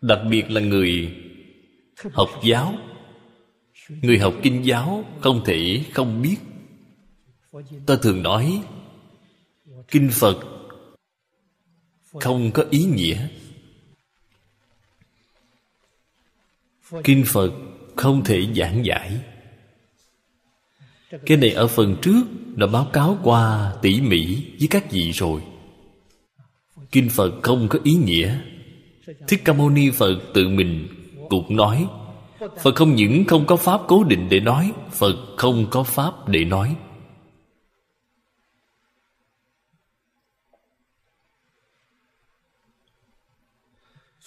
Đặc biệt là người học giáo. Người học kinh giáo không thể không biết. Ta thường nói kinh phật không có ý nghĩa. Kinh phật không thể giảng giải. Cái này ở phần trước đã báo cáo qua tỉ mỉ với các vị rồi kinh phật không có ý nghĩa. Thích ca mâu ni phật tự mình cũng nói, phật không những không có pháp cố định để nói, phật không có pháp để nói.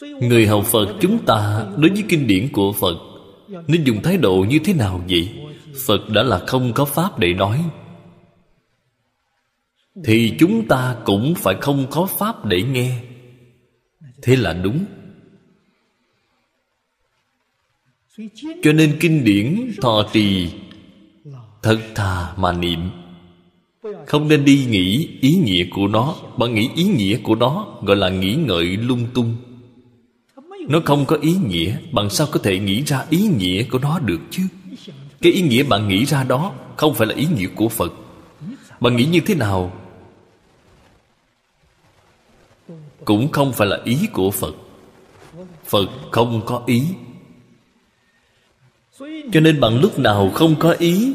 Người học phật chúng ta đối với kinh điển của phật nên dùng thái độ như thế nào vậy? Phật đã là không có pháp để nói thì chúng ta cũng phải không có pháp để nghe. Thế là đúng. Cho nên kinh điển thọ trì thật thà mà niệm. Không nên đi nghĩ ý nghĩa của nó bạn nghĩ ý nghĩa của nó, gọi là nghĩ ngợi lung tung. Nó không có ý nghĩa bạn sao có thể nghĩ ra ý nghĩa của nó được chứ? Cái ý nghĩa bạn nghĩ ra đó không phải là ý nghĩa của phật. Bạn nghĩ như thế nào? Cũng không phải là ý của phật. Phật không có ý. Cho nên bạn lúc nào không có ý,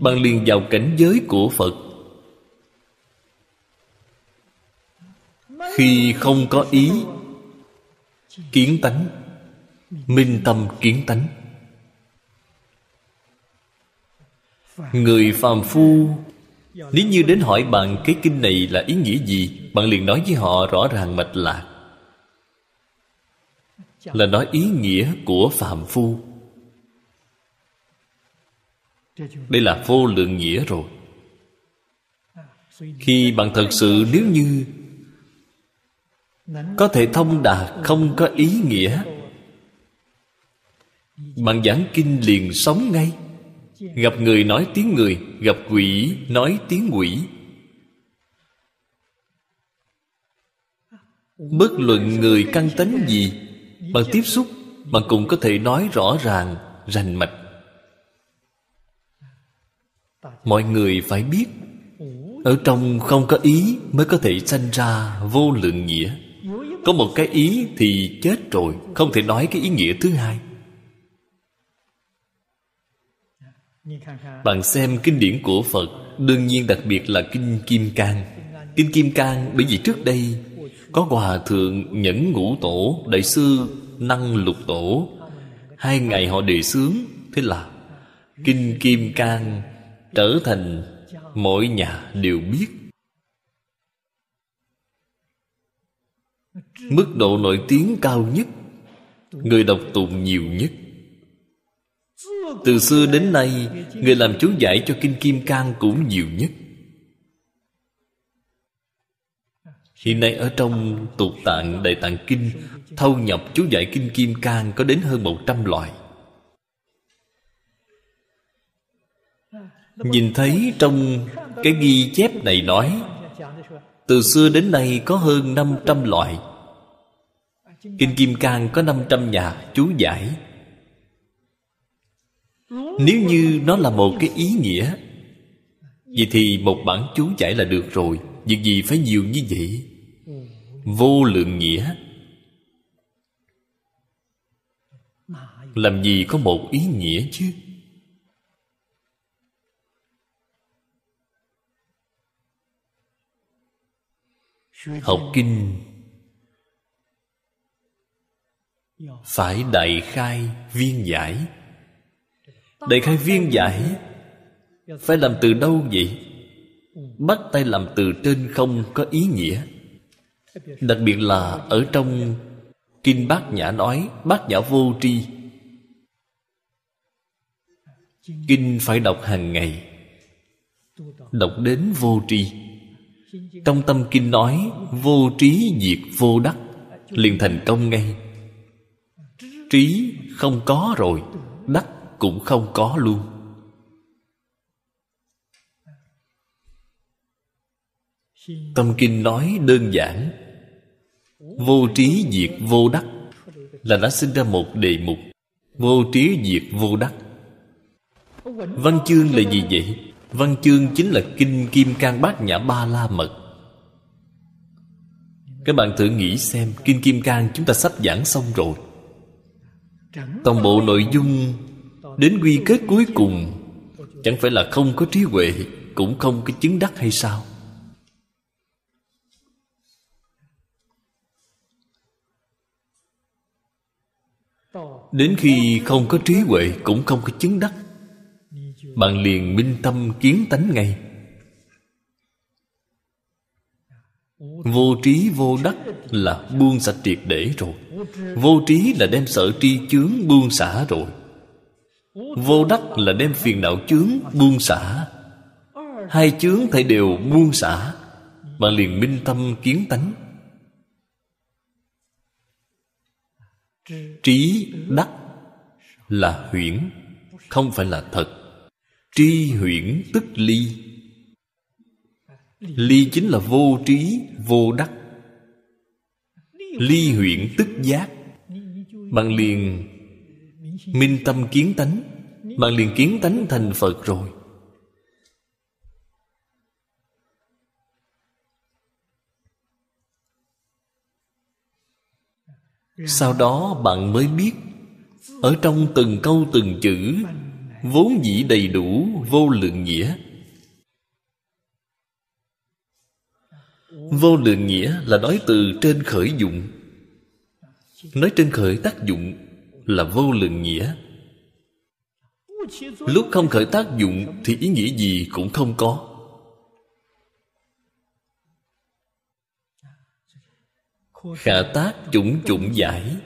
bạn liền vào cảnh giới của phật. Khi không có ý, kiến tánh, minh tâm kiến tánh. Người phàm phu, nếu như đến hỏi bạn cái kinh này là ý nghĩa gì bạn liền nói với họ rõ ràng mạch lạc. Là nói ý nghĩa của phạm phu. Đây là vô lượng nghĩa rồi. Khi bạn thật sự nếu như có thể thông đạt không có ý nghĩa, bạn giảng kinh liền sống ngay. Gặp người nói tiếng người, gặp quỷ nói tiếng quỷ. Bất luận người căn tánh gì bạn tiếp xúc bạn cũng có thể nói rõ ràng, rành mạch. Mọi người phải biết, ở trong không có ý mới có thể sanh ra vô lượng nghĩa. Có một cái ý thì chết rồi, không thể nói cái ý nghĩa thứ hai. Bạn xem kinh điển của phật, đương nhiên đặc biệt là kinh kim cang. Kinh kim cang bởi vì trước đây có hòa thượng nhẫn ngũ tổ, đại sư năng lục tổ. Hai ngày họ đề xướng, thế là kinh kim cang trở thành mỗi nhà đều biết. Mức độ nổi tiếng cao nhất, người đọc tụng nhiều nhất. Từ xưa đến nay, người làm chú giải cho kinh kim cang cũng nhiều nhất. Hiện nay ở trong tục tạng đại tạng kinh, thâu nhập chú giải kinh kim cang có đến hơn một trăm loại. Nhìn thấy trong cái ghi chép này nói, từ xưa đến nay có hơn 500 loại. Kinh Kim Cang có 500 nhà chú giải. Nếu như nó là một cái ý nghĩa, Vậy thì một bản chú giải là được rồi. Việc gì phải nhiều như vậy? Vô lượng nghĩa. Làm gì có một ý nghĩa chứ? Học kinh Phải đại khai viên giải. Đại khai viên giải Phải làm từ đâu vậy? Bắt tay làm từ trên không có ý nghĩa. Đặc biệt là ở trong Kinh Bát Nhã nói, Bát Nhã vô tri. Kinh phải đọc hàng ngày, Đọc đến vô tri. Trong tâm kinh nói, Vô trí diệt vô đắc, liền thành công ngay. Trí không có rồi, Đắc cũng không có luôn. Tâm kinh nói đơn giản, Vô trí diệt vô đắc Là đã sinh ra một đề mục. Vô trí diệt vô đắc. Văn chương là gì vậy? Văn chương chính là Kinh Kim Cang Bát Nhã Ba La Mật. Các bạn thử nghĩ xem, Kinh Kim Cang chúng ta sắp giảng xong rồi. Toàn bộ nội dung Đến quy kết cuối cùng Chẳng phải là không có trí huệ, Cũng không có chứng đắc hay sao? Đến khi không có trí huệ Cũng không có chứng đắc, Bạn liền minh tâm kiến tánh ngay. Vô trí vô đắc là buông sạch triệt để rồi. Vô trí là đem sợ tri chướng buông xả rồi. Vô đắc là đem phiền não chướng buông xả. Hai chướng thầy đều buông xả. Bạn liền minh tâm kiến tánh. Trí đắc là huyễn Không phải là thật. Tri huyễn tức ly. Ly chính là vô trí, vô đắc. Ly huyễn tức giác. Bạn liền Minh tâm kiến tánh Bạn liền kiến tánh thành Phật rồi. Sau đó bạn mới biết, Ở trong từng câu từng chữ, Vốn dĩ đầy đủ, vô lượng nghĩa. Vô lượng nghĩa là nói từ trên khởi dụng. Nói trên khởi tác dụng Là vô lượng nghĩa. Lúc không khởi tác dụng Thì ý nghĩa gì cũng không có. Khả tác chủng chủng giải.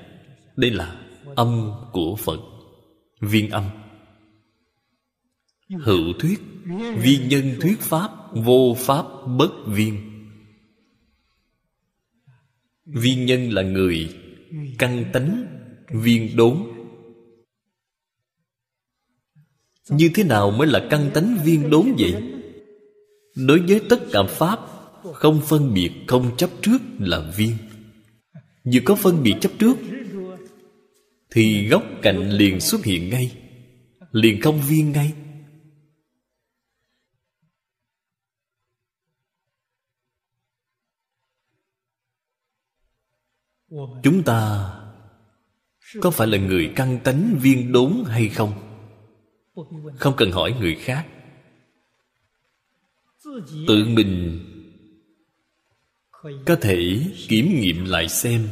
Đây là âm của Phật. Viên âm. Hữu thuyết. Viên nhân thuyết pháp, Vô pháp bất viên. Viên nhân là người Căn tánh, Viên đốn. Như thế nào mới là căn tánh, viên đốn vậy? Đối với tất cả Pháp, Không phân biệt, không chấp trước là viên. Vừa có phân biệt chấp trước, Thì gốc cạnh liền xuất hiện ngay, Liền không viên ngay. Chúng ta có phải là người căn tánh viên đốn hay không? Không cần hỏi người khác. Tự mình có thể kiểm nghiệm lại xem.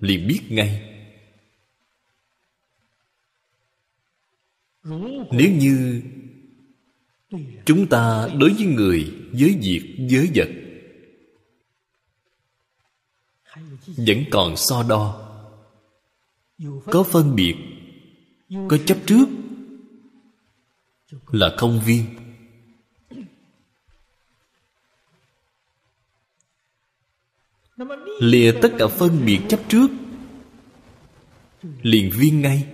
Liền biết ngay. Nếu như chúng ta đối với người, với việc, với vật vẫn còn so đo, có phân biệt, có chấp trước là không viên. Lìa tất cả phân biệt chấp trước. Liền viên ngay.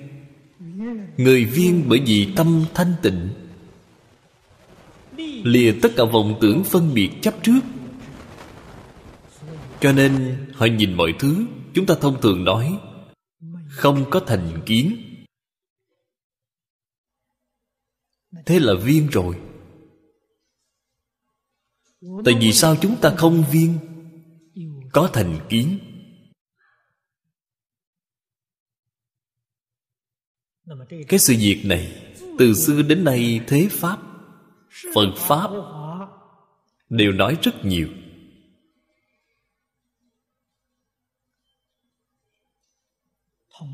Người viên bởi vì tâm thanh tịnh. Lìa tất cả vọng tưởng phân biệt chấp trước. Cho nên họ nhìn mọi thứ, chúng ta thông thường nói, không có thành kiến. Thế là viên rồi. Tại vì sao chúng ta không viên? Có thành kiến. Cái sự việc này, từ xưa đến nay thế pháp, phật pháp đều nói rất nhiều.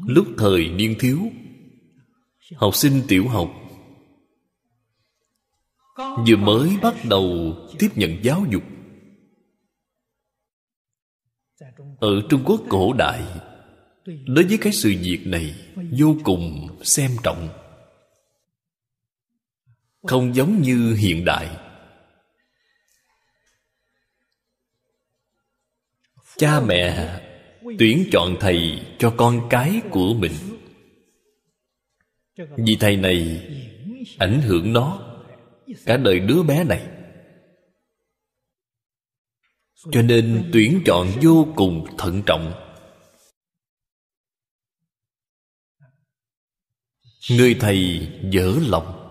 Lúc thời niên thiếu, học sinh tiểu học vừa mới bắt đầu tiếp nhận giáo dục. Ở trung quốc cổ đại, đối với cái sự việc này vô cùng xem trọng. Không giống như hiện đại. Cha mẹ tuyển chọn thầy cho con cái của mình. Vì thầy này ảnh hưởng nó, cả đời đứa bé này cho nên tuyển chọn vô cùng thận trọng. Người thầy dở lòng.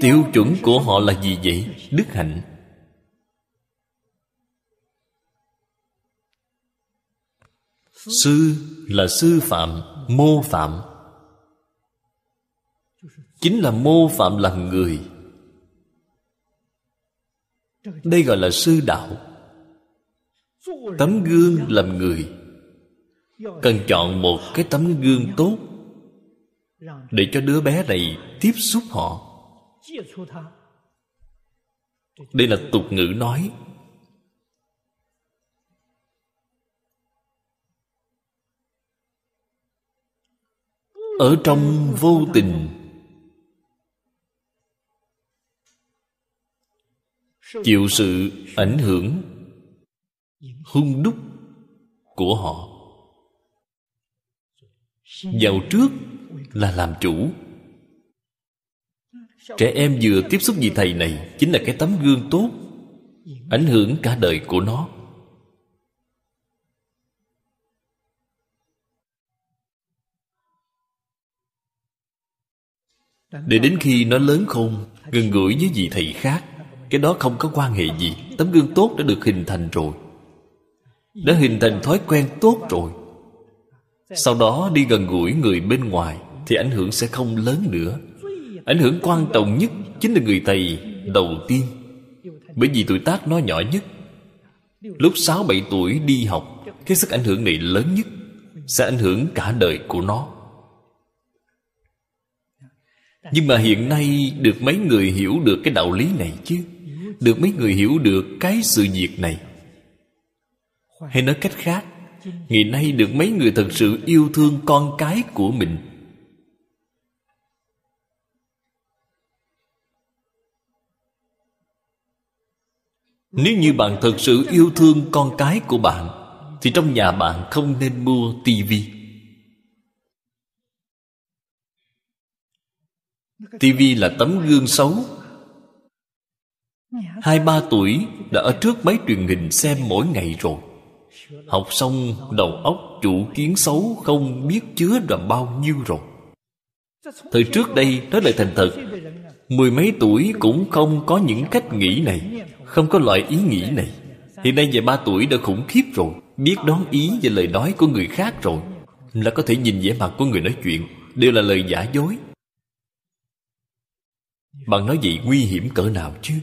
Tiêu chuẩn của họ là gì vậy, đức hạnh? Sư là sư phạm, mô phạm. Chính là mô phạm làm người đây gọi là sư đạo. Tấm gương làm người. Cần chọn một cái tấm gương tốt để cho đứa bé này tiếp xúc họ. Đây là tục ngữ nói. Ở trong vô tình chịu sự ảnh hưởng hung đúc của họ. Giàu trước là làm chủ. Trẻ em vừa tiếp xúc vị thầy này chính là cái tấm gương tốt, ảnh hưởng cả đời của nó. Để đến khi nó lớn khôn, gần gũi với vị thầy khác cái đó không có quan hệ gì. Tấm gương tốt đã được hình thành rồi. Đã hình thành thói quen tốt rồi. Sau đó đi gần gũi người bên ngoài thì ảnh hưởng sẽ không lớn nữa. Ảnh hưởng quan trọng nhất chính là người thầy đầu tiên. Bởi vì tuổi tác nó nhỏ nhất. Lúc sáu bảy tuổi đi học, cái sức ảnh hưởng này lớn nhất sẽ ảnh hưởng cả đời của nó. Nhưng mà hiện nay được mấy người hiểu được cái đạo lý này chứ? Được mấy người hiểu được cái sự việc này. Hay nói cách khác, ngày nay được mấy người thật sự yêu thương con cái của mình. Nếu như bạn thật sự yêu thương con cái của bạn, thì trong nhà bạn không nên mua tivi. Tivi là tấm gương xấu hai ba tuổi đã ở trước máy truyền hình xem mỗi ngày rồi. Học xong đầu óc chủ kiến xấu không biết chứa đầm bao nhiêu rồi. Thời trước đây nói lời thành thật mười mấy tuổi cũng không có những cách nghĩ này không có loại ý nghĩ này. Hiện nay về ba tuổi đã khủng khiếp rồi biết đón ý và lời nói của người khác rồi là có thể nhìn vẻ mặt của người nói chuyện đều là lời giả dối. Bạn nói vậy nguy hiểm cỡ nào chứ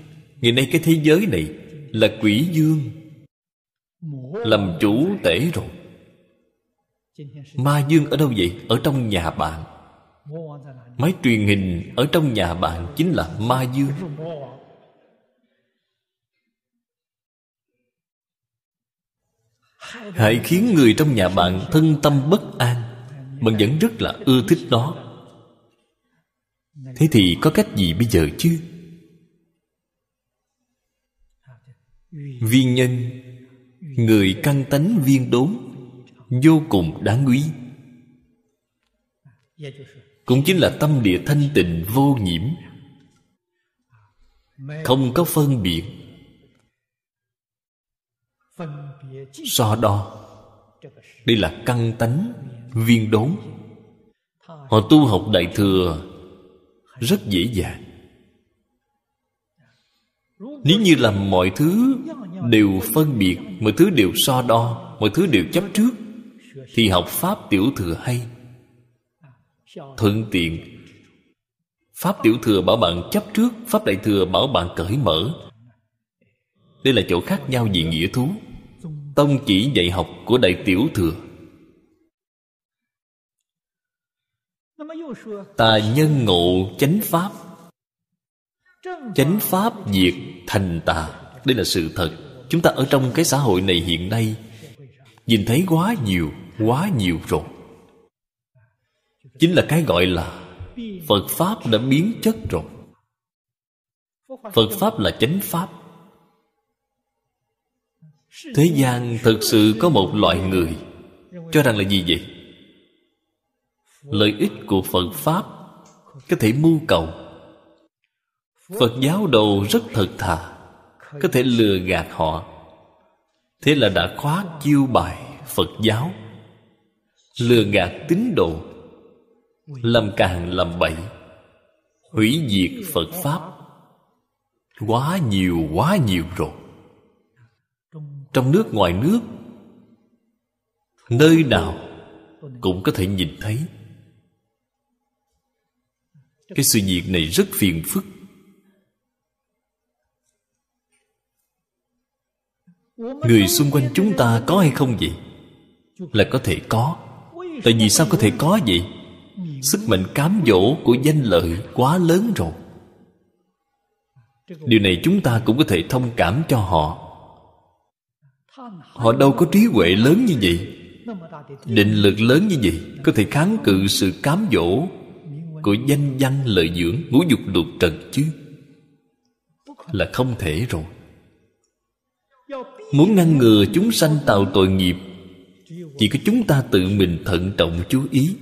ngày nay cái thế giới này là quỷ dương làm chủ tể rồi. Ma dương ở đâu vậy? Ở trong nhà bạn. Máy truyền hình ở trong nhà bạn chính là ma dương hãy khiến người trong nhà bạn thân tâm bất an bạn vẫn rất là ưa thích nó. Thế thì có cách gì bây giờ chứ? Viên nhân, người căn tánh viên đốn, vô cùng đáng quý. Cũng chính là tâm địa thanh tịnh vô nhiễm, không có phân biệt. So đo đây là căn tánh viên đốn. Họ tu học đại thừa rất dễ dàng nếu như làm mọi thứ đều phân biệt, mọi thứ đều so đo, mọi thứ đều chấp trước, thì học pháp tiểu thừa hay. Thuận tiện. Pháp tiểu thừa bảo bạn chấp trước, pháp đại thừa bảo bạn cởi mở. Đây là chỗ khác nhau về nghĩa thú. Tông chỉ dạy học của đại tiểu thừa. Ta nhân ngộ chánh pháp. Chánh pháp diệt thành tà đây là sự thật. Chúng ta ở trong cái xã hội này hiện nay, nhìn thấy quá nhiều quá nhiều rồi. Chính là cái gọi là phật pháp đã biến chất rồi. Phật pháp là chánh pháp. Thế gian thực sự có một loại người cho rằng là gì vậy? Lợi ích của phật pháp có thể mưu cầu phật giáo đồ rất thật thà, có thể lừa gạt họ. Thế là đã khóa chiêu bài phật giáo, lừa gạt tín đồ, làm càng làm bậy, hủy diệt phật pháp. Quá nhiều quá nhiều rồi. Trong nước ngoài nước, nơi nào cũng có thể nhìn thấy. Cái sự việc này rất phiền phức. Người xung quanh chúng ta có hay không vậy? Là có thể có. Tại vì sao có thể có vậy? Sức mạnh cám dỗ của danh lợi quá lớn rồi. Điều này chúng ta cũng có thể thông cảm cho họ. Họ đâu có trí huệ lớn như vậy. Định lực lớn như vậy có thể kháng cự sự cám dỗ của danh văn lợi dưỡng ngũ dục lục trần chứ? Là không thể rồi muốn ngăn ngừa chúng sanh tạo tội nghiệp chỉ có chúng ta tự mình thận trọng chú ý.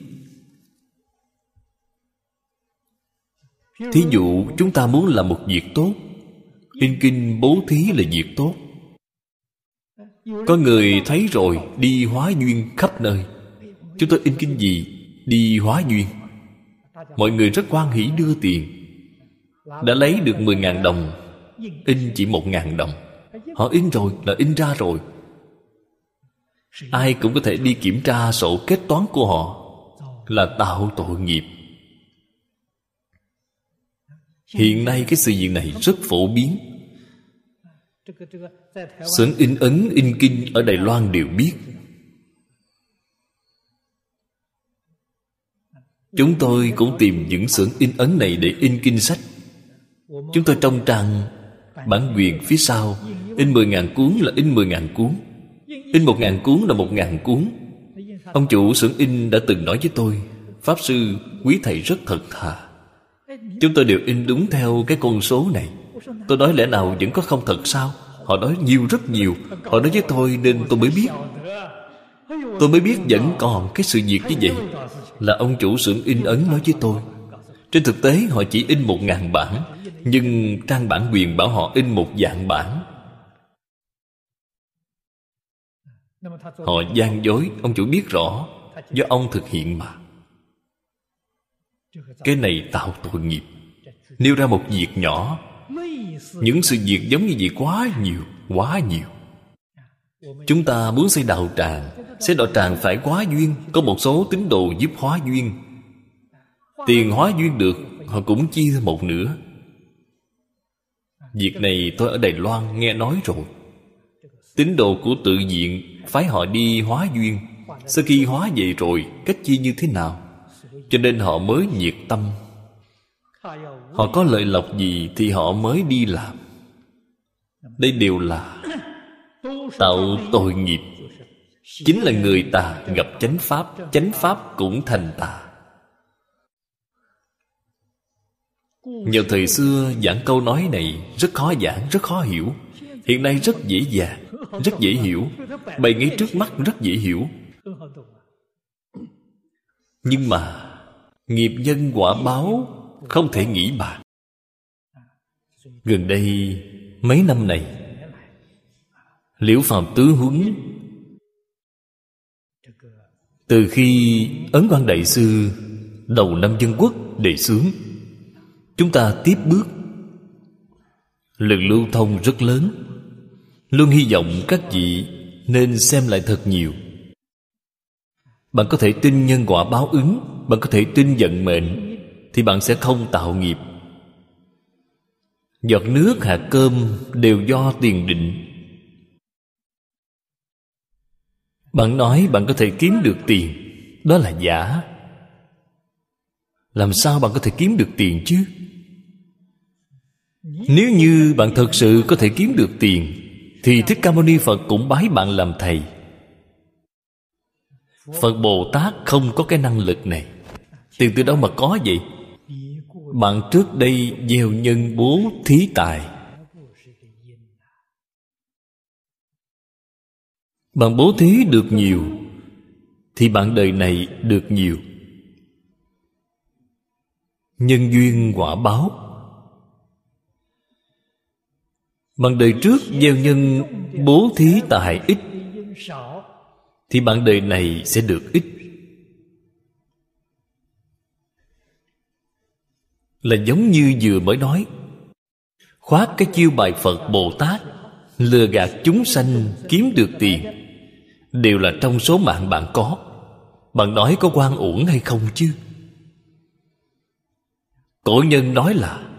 Thí dụ chúng ta muốn làm một việc tốt in kinh bố thí là việc tốt. Có người thấy rồi, đi hóa duyên khắp nơi. Chúng tôi in kinh gì? Đi hóa duyên. Mọi người rất quan hỷ đưa tiền. Đã lấy được 10.000 đồng, in chỉ 1.000 đồng họ in rồi là in ra rồi. Ai cũng có thể đi kiểm tra sổ kết toán của họ là tạo tội nghiệp. Hiện nay cái sự việc này rất phổ biến. Xưởng in ấn, in kinh ở đài loan đều biết. Chúng tôi cũng tìm những xưởng in ấn này để in kinh sách. Chúng tôi trong trang bản quyền phía sau, in 10.000 cuốn là in 10.000 cuốn. In 1.000 cuốn là 1.000 cuốn. Ông chủ xưởng in đã từng nói với tôi, pháp sư, quý thầy rất thật thà. Chúng tôi đều in đúng theo cái con số này. Tôi nói lẽ nào vẫn có không thật sao? Họ nói nhiều rất nhiều. Họ nói với tôi nên tôi mới biết. Tôi mới biết vẫn còn cái sự việc như vậy. Là ông chủ xưởng in ấn nói với tôi. Trên thực tế, họ chỉ in một ngàn bản nhưng trang bản quyền bảo họ in một dạng bản. Họ gian dối, ông chủ biết rõ, do ông thực hiện mà. Cái này tạo tội nghiệp, nêu ra một việc nhỏ. Những sự việc giống như vậy quá nhiều quá nhiều. Chúng ta muốn xây đạo tràng, xây đạo tràng phải quá duyên, có một số tín đồ giúp hóa duyên. Tiền hóa duyên được, họ cũng chia một nửa việc này tôi ở đài loan nghe nói rồi. Tín đồ của tự diện phái họ đi hóa duyên. Sau khi hóa vậy rồi, cách chi như thế nào? Cho nên họ mới nhiệt tâm. Họ có lợi lộc gì thì họ mới đi làm. Đây đều là tạo tội nghiệp. Chính là người tà gặp chánh pháp chánh pháp cũng thành tà. Nhờ thời xưa, giảng câu nói này rất khó giảng, rất khó hiểu. Hiện nay rất dễ dàng, rất dễ hiểu. Bày ngay trước mắt rất dễ hiểu. Nhưng mà, nghiệp nhân quả báo không thể nghĩ bàn. Gần đây, mấy năm này, liễu phàm tứ huấn, từ khi ấn quan đại sư đầu năm dân quốc đề xướng chúng ta tiếp bước. Lực lưu thông rất lớn. Luôn hy vọng các vị nên xem lại thật nhiều. Bạn có thể tin nhân quả báo ứng, bạn có thể tin vận mệnh, thì bạn sẽ không tạo nghiệp. Giọt nước, hạt cơm đều do tiền định. Bạn nói bạn có thể kiếm được tiền, đó là giả. Làm sao bạn có thể kiếm được tiền chứ? Nếu như bạn thật sự có thể kiếm được tiền, thì thích ca mâu ni phật cũng bái bạn làm thầy. Phật bồ tát không có cái năng lực này. Tiền từ đâu mà có vậy? Bạn trước đây gieo nhân bố thí tài. Bạn bố thí được nhiều, thì bạn đời này được nhiều. Nhân duyên quả báo. Bạn đời trước gieo nhân, bố thí tài ít, thì bạn đời này sẽ được ít. Là giống như vừa mới nói Khoát cái chiêu bài phật bồ tát, lừa gạt chúng sanh kiếm được tiền, đều là trong số mạng bạn có. Bạn nói có quan uổng hay không chứ? Cổ nhân nói là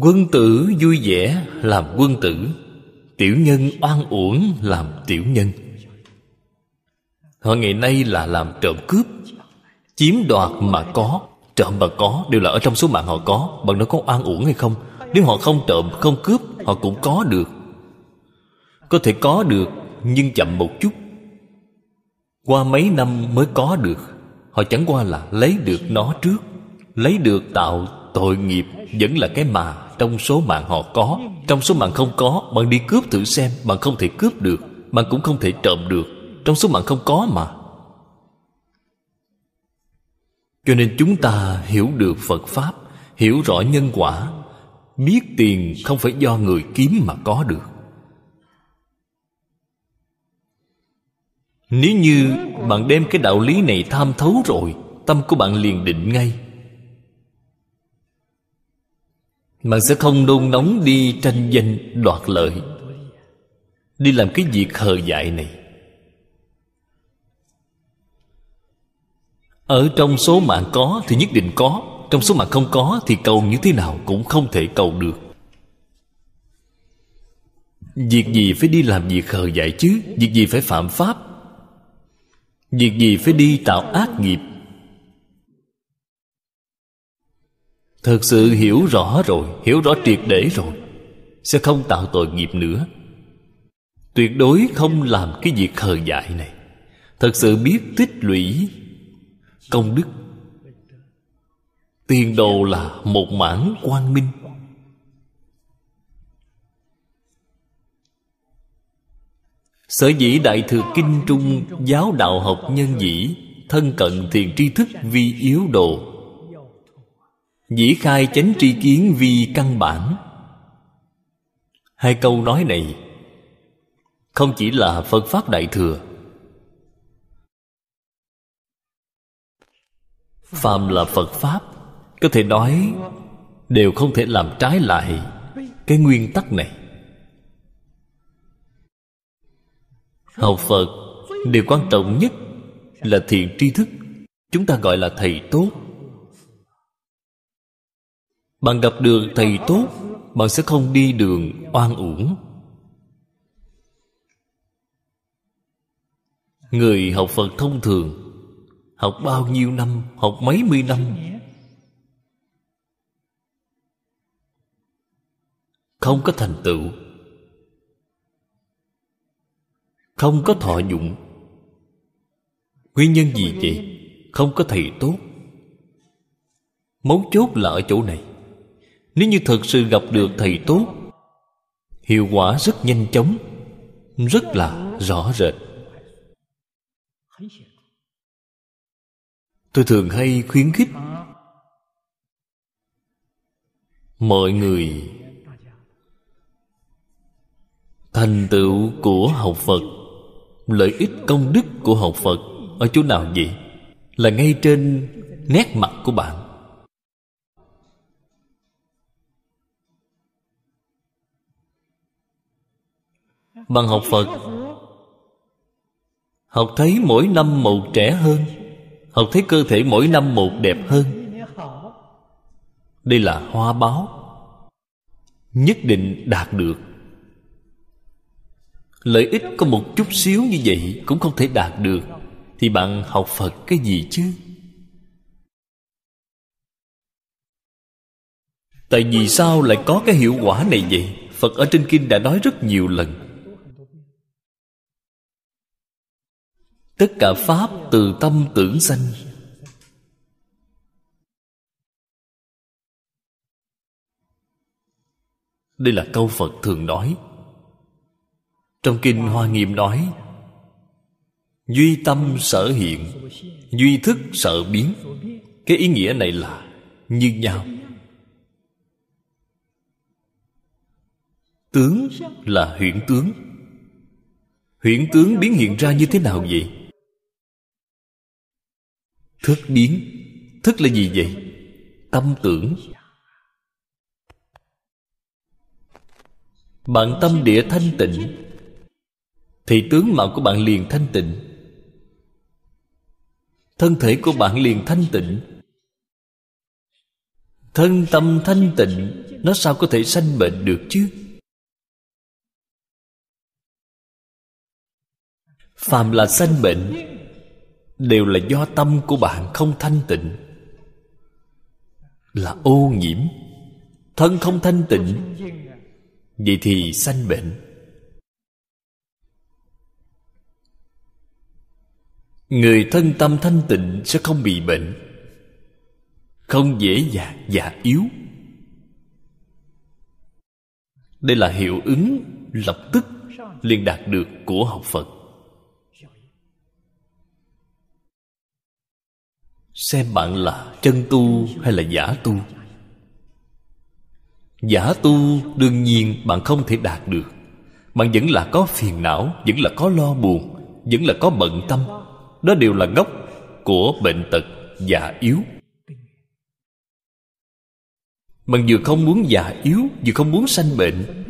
quân tử vui vẻ làm quân tử, tiểu nhân oan uổng làm tiểu nhân. Họ ngày nay là làm trộm cướp, chiếm đoạt mà có, trộm mà có đều là ở trong số mạng họ có bạn nói có oan uổng hay không? Nếu họ không trộm, không cướp, họ cũng có được. Có thể có được, nhưng chậm một chút. Qua mấy năm mới có được, họ chẳng qua là lấy được nó trước. Lấy được tạo tội nghiệp vẫn là cái mà trong số mạng họ có, trong số mạng không có, bạn đi cướp thử xem, bạn không thể cướp được, bạn cũng không thể trộm được. Trong số mạng không có mà. Cho nên chúng ta hiểu được phật pháp, hiểu rõ nhân quả. Biết tiền không phải do người kiếm mà có được. Nếu như bạn đem cái đạo lý này tham thấu rồi, tâm của bạn liền định ngay. Bạn sẽ không nôn nóng đi tranh danh đoạt lợi. Đi làm cái việc hờ dại này. Ở trong số mạng có thì nhất định có, trong số mạng không có thì cầu như thế nào cũng không thể cầu được. Việc gì phải đi làm việc hờ dại chứ? Việc gì phải phạm pháp? Việc gì phải đi tạo ác nghiệp? Thực sự hiểu rõ rồi, Hiểu rõ triệt để rồi, Sẽ không tạo tội nghiệp nữa. Tuyệt đối không làm cái việc khờ dại này. Thật sự biết tích lũy Công đức. Tiền đồ là một mảng quang minh. Sở dĩ Đại Thừa Kinh Trung Giáo đạo học nhân dĩ, Thân cận thiền tri thức vi yếu đồ Dĩ khai chánh tri kiến vì căn bản. Hai câu nói này Không chỉ là Phật Pháp Đại Thừa. Phàm là Phật Pháp, Có thể nói Đều không thể làm trái lại Cái nguyên tắc này. Học Phật, Điều quan trọng nhất Là thiện tri thức, Chúng ta gọi là thầy tốt bạn gặp được thầy tốt, bạn sẽ không đi đường oan uổng. Người học phật thông thường, học bao nhiêu năm, học mấy mươi năm? Không có thành tựu. Không có thọ dụng. Nguyên nhân gì vậy? Không có thầy tốt. Mấu chốt là ở chỗ này nếu như thật sự gặp được thầy tốt, hiệu quả rất nhanh chóng, rất là rõ rệt. Tôi thường hay khuyến khích mọi người thành tựu của học phật, lợi ích công đức của học phật ở chỗ nào vậy? Là ngay trên nét mặt của bạn. Bằng học phật. Học thấy mỗi năm một trẻ hơn, học thấy cơ thể mỗi năm một đẹp hơn. Đây là hoa báo, nhất định đạt được. Lợi ích có một chút xíu như vậy cũng không thể đạt được, thì bạn học phật cái gì chứ? Tại vì sao lại có cái hiệu quả này vậy? Phật ở trên kinh đã nói rất nhiều lần. Tất cả pháp từ tâm tưởng sanh. Đây là câu phật thường nói. Trong kinh hoa nghiêm nói, duy tâm sở hiện, duy thức sở biến. Cái ý nghĩa này là như nhau. Tướng là huyễn tướng. Huyễn tướng biến hiện ra như thế nào vậy? Thức biến thức là gì vậy? Tâm tưởng. Bạn tâm địa thanh tịnh. Thì tướng mạo của bạn liền thanh tịnh. Thân thể của bạn liền thanh tịnh. Thân tâm thanh tịnh, nó sao có thể sanh bệnh được chứ? Phàm là sanh bệnh đều là do tâm của bạn không thanh tịnh. Là ô nhiễm, thân không thanh tịnh, vậy thì sanh bệnh. Người thân tâm thanh tịnh sẽ không bị bệnh, không dễ dàng, già yếu. Đây là hiệu ứng lập tức liền đạt được của học phật. Xem bạn là chân tu hay là giả tu? Giả tu đương nhiên bạn không thể đạt được. Bạn vẫn là có phiền não, vẫn là có lo buồn, vẫn là có bận tâm. Đó đều là gốc của bệnh tật già yếu. Bạn vừa không muốn già yếu, vừa không muốn sanh bệnh,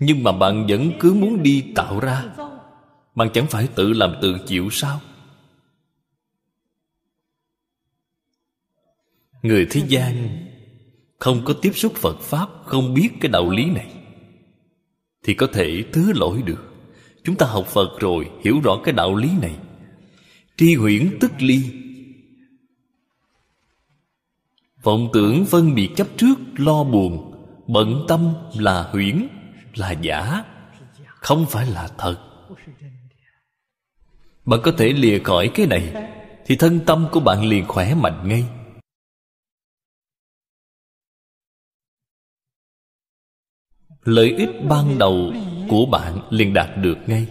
nhưng mà bạn vẫn cứ muốn đi tạo ra. Bạn chẳng phải tự làm tự chịu sao? Người thế gian không có tiếp xúc phật pháp, không biết cái đạo lý này, thì có thể thứ lỗi được. Chúng ta học phật rồi, hiểu rõ cái đạo lý này. Tri huyễn tức ly. Vọng tưởng phân biệt chấp trước, lo buồn, bận tâm là huyễn, là giả, không phải là thật. Bạn có thể lìa khỏi cái này, thì thân tâm của bạn liền khỏe mạnh ngay. Lợi ích ban đầu của bạn liền đạt được ngay.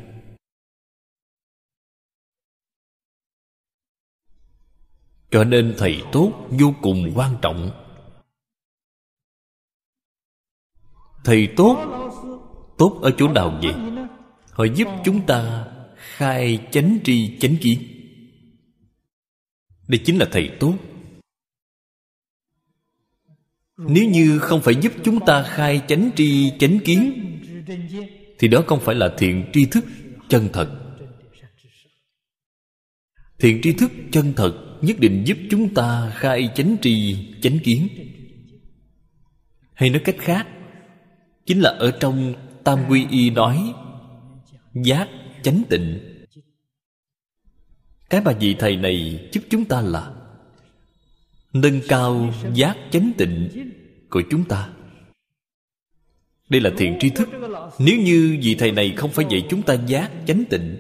Cho nên thầy tốt vô cùng quan trọng. Thầy tốt tốt ở chỗ nào vậy? Họ giúp chúng ta khai chánh tri chánh kiến. Đây chính là thầy tốt nếu như không phải giúp chúng ta khai chánh tri chánh kiến, thì đó không phải là thiện tri thức chân thật. Thiện tri thức chân thật nhất định giúp chúng ta khai chánh tri chánh kiến. Hay nói cách khác, chính là ở trong tam quy y nói, giác chánh tịnh. Cái mà vị thầy này giúp chúng ta là nâng cao giác chánh tịnh của chúng ta. Đây là thiện tri thức. Nếu như vị thầy này không phải dạy chúng ta giác chánh tịnh,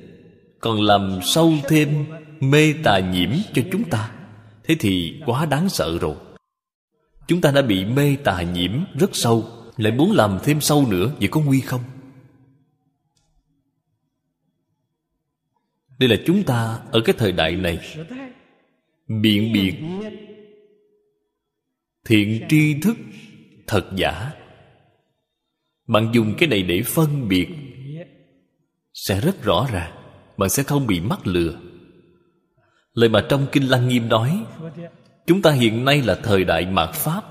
còn làm sâu thêm mê tà nhiễm cho chúng ta, thế thì quá đáng sợ rồi. Chúng ta đã bị mê tà nhiễm rất sâu, lại muốn làm thêm sâu nữa, vậy có nguy không? Đây là chúng ta ở cái thời đại này. Biện biệt thiện tri thức thật giả. Bạn dùng cái này để phân biệt sẽ rất rõ ràng, bạn sẽ không bị mắc lừa. Lời mà trong kinh lăng nghiêm nói, chúng ta hiện nay là thời đại mạt pháp.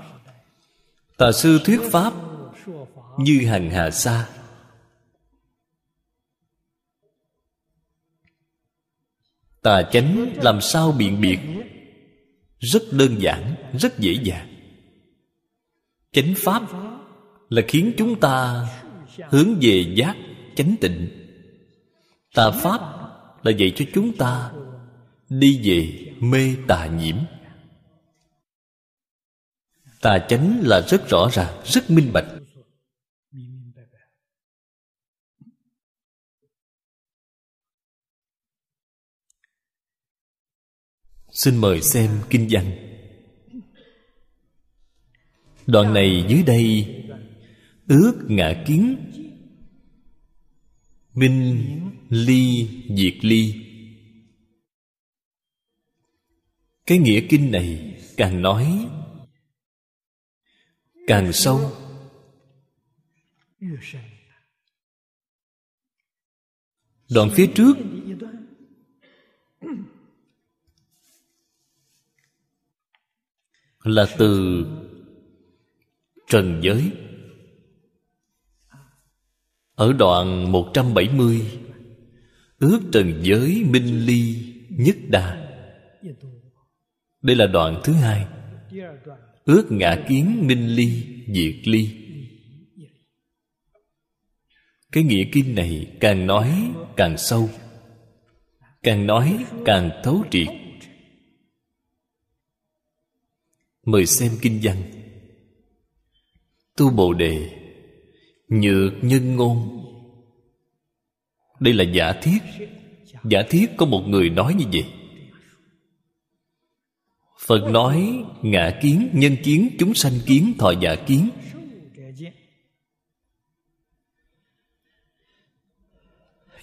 Tà sư thuyết pháp như hàng hà sa. Tà chánh làm sao biện biệt? Rất đơn giản, rất dễ dàng chánh pháp là khiến chúng ta hướng về giác chánh tịnh. Tà pháp là dạy cho chúng ta đi về mê tà nhiễm. Tà chánh là rất rõ ràng, rất minh bạch. Xin mời xem kinh văn đoạn này dưới đây. Ước ngã kiến. Minh ly diệt ly. Cái nghĩa kinh này càng nói càng sâu. Đoạn phía trước. Là từ trần giới. Ở đoạn 170 Ước trần giới minh ly nhất đa. Đây là đoạn thứ hai. Ước ngã kiến minh ly diệt ly. Cái nghĩa kinh này càng nói càng sâu, Càng nói càng thấu triệt. Mời xem kinh văn. Tu Bồ Đề Nhược nhân ngôn. Đây là giả thiết. Giả thiết có một người nói như vậy. Phật nói ngã kiến, nhân kiến, chúng sanh kiến, thọ giả kiến.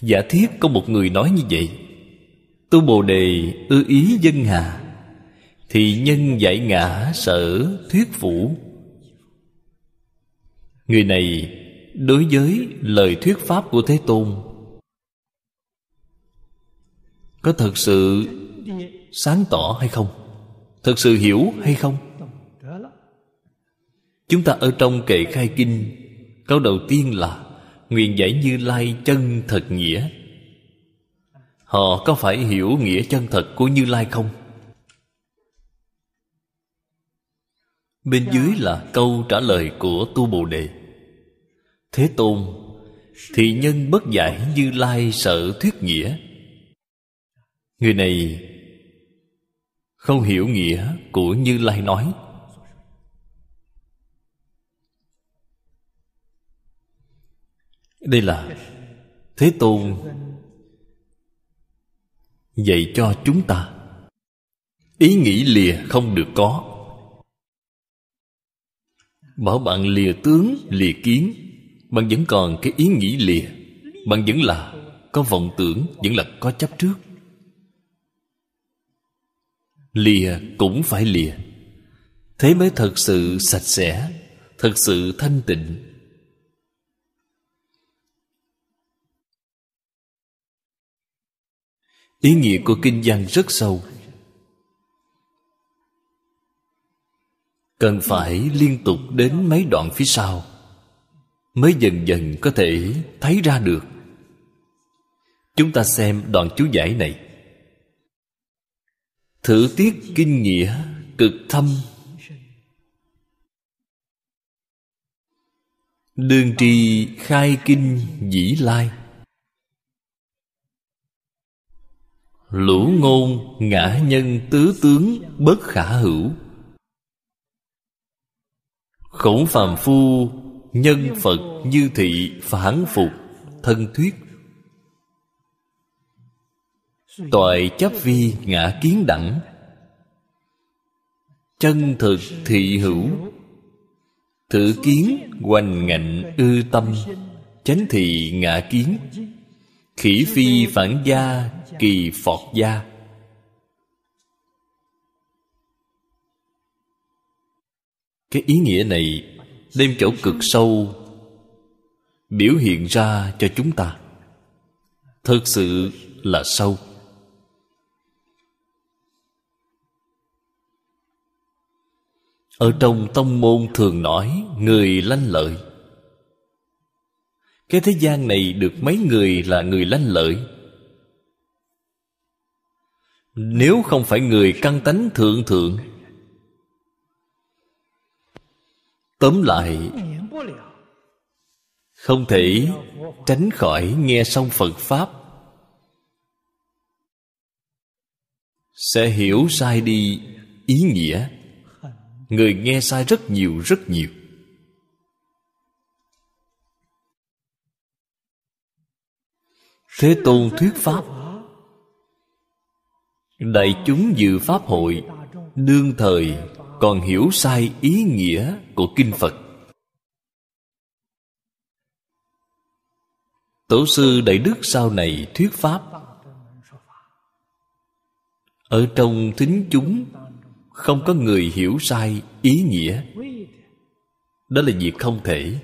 Giả thiết có một người nói như vậy. Tu Bồ Đề ư ý dân hà Thì nhân giải ngã sở thuyết phủ. Người này đối với lời thuyết pháp của Thế Tôn Có thật sự sáng tỏ hay không? Thật sự hiểu hay không? Chúng ta ở trong kệ khai kinh, Câu đầu tiên là Nguyện giải như lai chân thật nghĩa Họ có phải hiểu nghĩa chân thật của Như Lai không? Bên dưới là câu trả lời của Tu Bồ Đề Thế Tôn Thị nhân bất giải như lai sợ thuyết nghĩa. Người này Không hiểu nghĩa của Như Lai nói. Đây là Thế Tôn Dạy cho chúng ta. Ý nghĩ lìa không được có. Bảo bạn lìa tướng, lìa kiến bạn vẫn còn cái ý nghĩ lìa. Bạn vẫn là có vọng tưởng, vẫn là có chấp trước. Lìa cũng phải lìa. Thế mới thật sự sạch sẽ, thật sự thanh tịnh. Ý nghĩa của kinh văn rất sâu. Cần phải liên tục đến mấy đoạn phía sau mới dần dần có thể thấy ra được. Chúng ta xem đoạn chú giải này. Thử tiết kinh nghĩa cực thâm. Đường trì khai kinh dĩ lai. Lũ ngôn ngã nhân tứ tướng bất khả hữu. Khổng phàm phu nhân phật như thị phản phục thân thuyết toại chấp vi ngã kiến đẳng chân thực thị hữu thử kiến hoành ngạnh ư tâm chánh thị ngã kiến khỉ phi phản gia kỳ phọt gia cái ý nghĩa này đem chỗ cực sâu biểu hiện ra cho chúng ta. Thực sự là sâu. Ở trong tông môn thường nói, người lanh lợi. Cái thế gian này được mấy người là người lanh lợi? Nếu không phải người căn tánh thượng thượng tóm lại. Không thể tránh khỏi nghe xong phật pháp. Sẽ hiểu sai đi ý nghĩa. Người nghe sai rất nhiều rất nhiều. Thế tôn thuyết pháp. Đại chúng dự pháp hội, đương thời còn hiểu sai ý nghĩa của kinh phật. Tổ sư đại đức sau này thuyết pháp, ở trong thính chúng không có người hiểu sai ý nghĩa. Đó là việc không thể.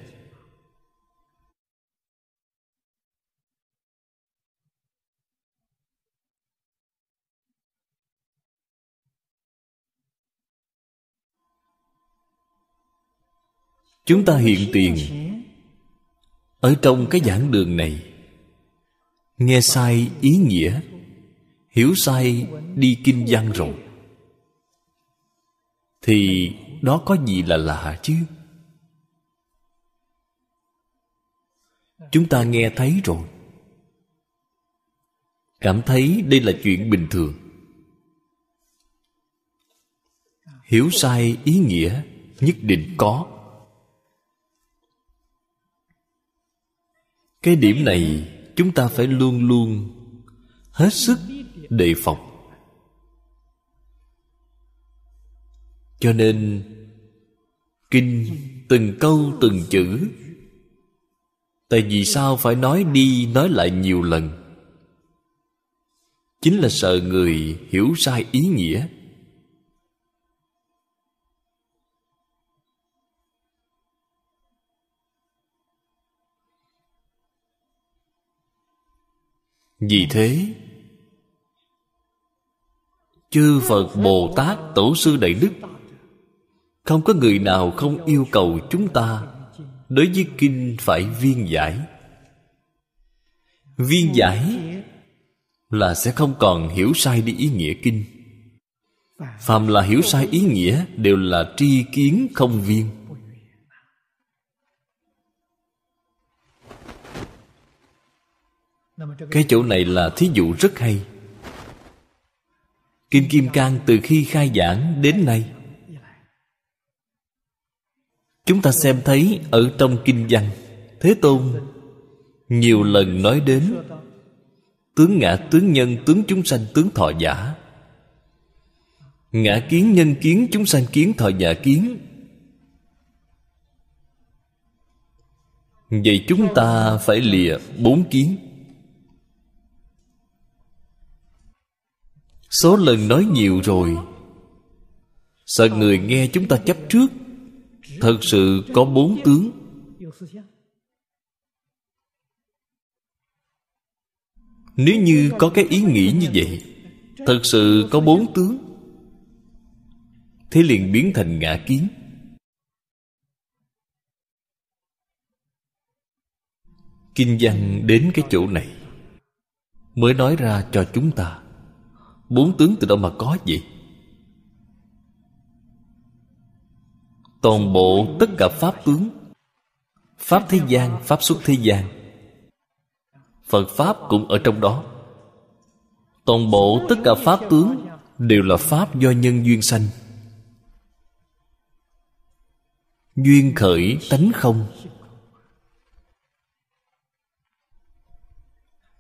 Chúng ta hiện tiền. Ở trong cái giảng đường này, nghe sai ý nghĩa, hiểu sai đi kinh văn rồi, thì đó có gì là lạ chứ? Chúng ta nghe thấy rồi. Cảm thấy đây là chuyện bình thường. Hiểu sai ý nghĩa nhất định có. Cái điểm này chúng ta phải luôn luôn hết sức đề phòng. Cho nên, kinh từng câu từng chữ, tại vì sao phải nói đi nói lại nhiều lần? Chính là sợ người hiểu sai ý nghĩa. Vì thế, chư phật bồ tát tổ sư đại đức, không có người nào không yêu cầu chúng ta đối với kinh phải viên giải. Viên giải là sẽ không còn hiểu sai đi ý nghĩa kinh. Phàm là hiểu sai ý nghĩa đều là tri kiến không viên. Cái chỗ này là thí dụ rất hay. Kinh kim cang từ khi khai giảng đến nay chúng ta xem thấy ở trong kinh văn thế tôn nhiều lần nói đến tướng ngã tướng nhân tướng chúng sanh tướng thọ giả. Ngã kiến nhân kiến chúng sanh kiến thọ giả kiến. Vậy chúng ta phải lìa bốn kiến số lần nói nhiều rồi. Sợ người nghe chúng ta chấp trước. Thật sự có bốn tướng. Nếu như có cái ý nghĩ như vậy, thật sự có bốn tướng. Thế liền biến thành ngã kiến. Kinh văn đến cái chỗ này. Mới nói ra cho chúng ta bốn tướng từ đâu mà có vậy? Toàn bộ tất cả pháp tướng, pháp thế gian, pháp xuất thế gian, phật pháp cũng ở trong đó. Toàn bộ tất cả pháp tướng đều là pháp do nhân duyên sanh. Duyên khởi tánh không.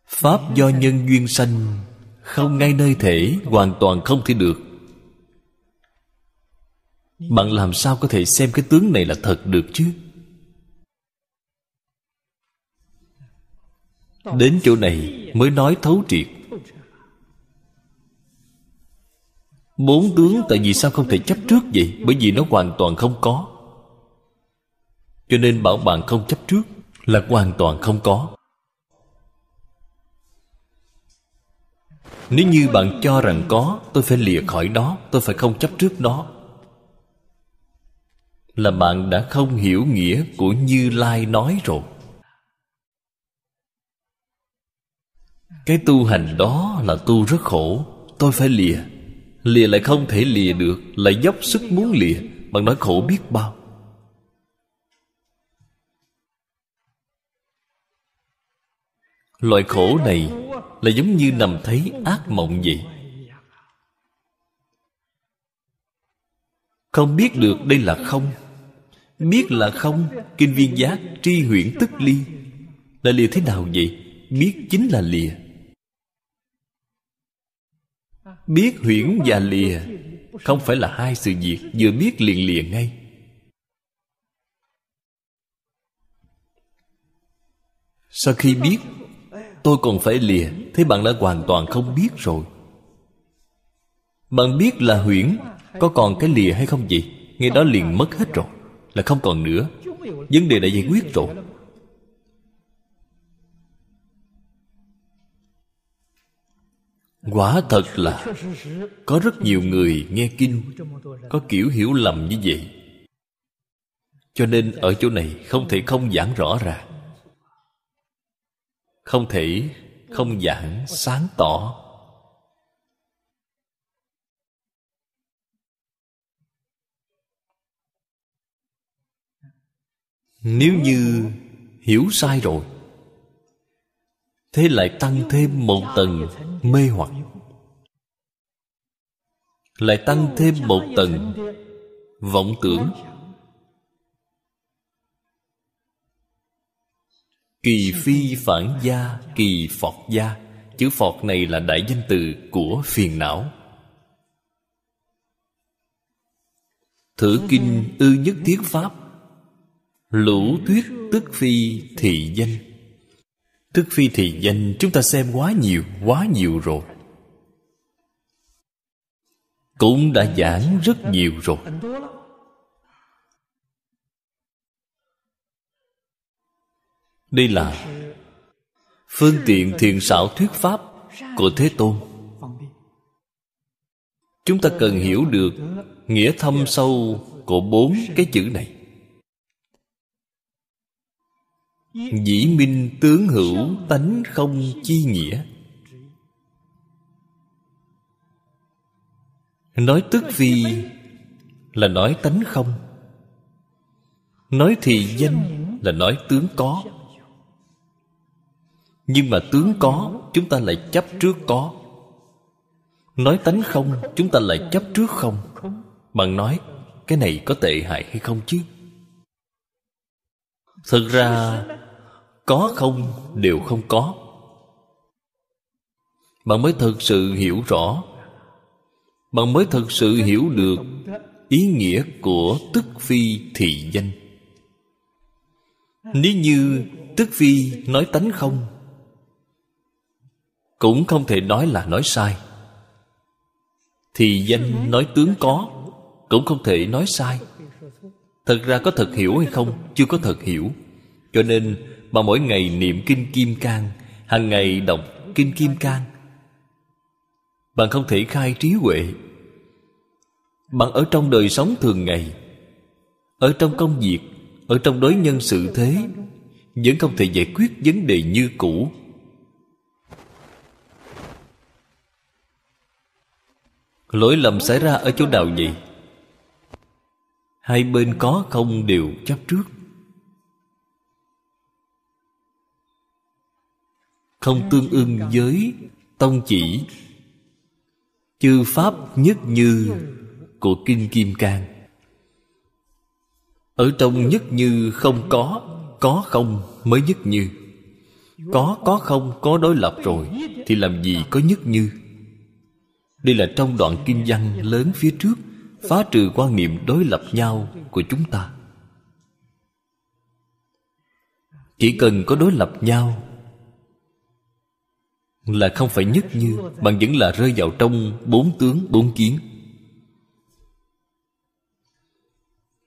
Pháp do nhân duyên sanh không ngay nơi thể, hoàn toàn không thể được. Bạn làm sao có thể xem cái tướng này là thật được chứ? Đến chỗ này mới nói thấu triệt. Bốn tướng tại vì sao không thể chấp trước vậy? Bởi vì nó hoàn toàn không có. Cho nên bảo bạn không chấp trước là hoàn toàn không có. Nếu như bạn cho rằng có, tôi phải lìa khỏi đó, tôi phải không chấp trước đó. Là bạn đã không hiểu nghĩa của như lai nói rồi. Cái tu hành đó là tu rất khổ, tôi phải lìa. Lìa lại không thể lìa được, lại dốc sức muốn lìa. Bạn nói khổ biết bao. Loại khổ này là giống như nằm thấy ác mộng vậy. Không biết được đây là không. Biết là không, kinh viên giác tri huyễn tức ly. Là lìa thế nào vậy? Biết chính là lìa. Biết huyễn và lìa không phải là hai sự việc, vừa biết liền lìa ngay. Sau khi biết tôi còn phải lìa, thế bạn đã hoàn toàn không biết rồi. Bạn biết là huyễn có còn cái lìa hay không vậy? Ngay đó liền mất hết rồi, là không còn nữa. Vấn đề đã giải quyết rồi. Quả thật là có rất nhiều người nghe kinh, có kiểu hiểu lầm như vậy. Cho nên ở chỗ này không thể không giảng rõ ràng không thể, không giảng sáng tỏ. Nếu như hiểu sai rồi, thế lại tăng thêm một tầng mê hoặc. Lại tăng thêm một tầng vọng tưởng. Kỳ phi phản gia kỳ phọt gia. Chữ phọt này là đại danh từ của phiền não. Thử kinh ư nhất thiết pháp. Lũ thuyết tức phi thị danh. Tức phi thị danh chúng ta xem quá nhiều quá nhiều rồi. Cũng đã giảng rất nhiều rồi đây là phương tiện thiện xảo thuyết pháp của thế tôn. Chúng ta cần hiểu được nghĩa thâm sâu của bốn cái chữ này. Dĩ minh tướng hữu tánh không chi nghĩa. Nói tức phi là nói tánh không. Nói thì danh là nói tướng có nhưng mà tướng có, chúng ta lại chấp trước có. Nói tánh không, chúng ta lại chấp trước không? Bạn nói, cái này có tệ hại hay không chứ? Thực ra, có không, đều không có. Bạn mới thực sự hiểu rõ. Bạn mới thực sự hiểu được ý nghĩa của tức phi thị danh. Nếu như tức phi nói tánh không cũng không thể nói là nói sai. Thì danh nói tướng có, cũng không thể nói sai. Thật ra có thật hiểu hay không, chưa có thật hiểu. Cho nên, mà mỗi ngày niệm kinh kim cang, hàng ngày đọc kinh kim cang, bạn không thể khai trí huệ. Bạn ở trong đời sống thường ngày, ở trong công việc, ở trong đối nhân sự thế, vẫn không thể giải quyết vấn đề như cũ. Lỗi lầm xảy ra ở chỗ nào vậy hai bên có không đều chấp trước. Không tương ưng với tông chỉ. Chư pháp nhất như của kinh kim cang. Ở trong nhất như không có có không mới nhất như. Có có không, có đối lập rồi, thì làm gì có nhất như? Đây là trong đoạn kinh văn lớn phía trước, phá trừ quan niệm đối lập nhau của chúng ta. Chỉ cần có đối lập nhau là không phải nhất như bạn vẫn là rơi vào trong bốn tướng, bốn kiến.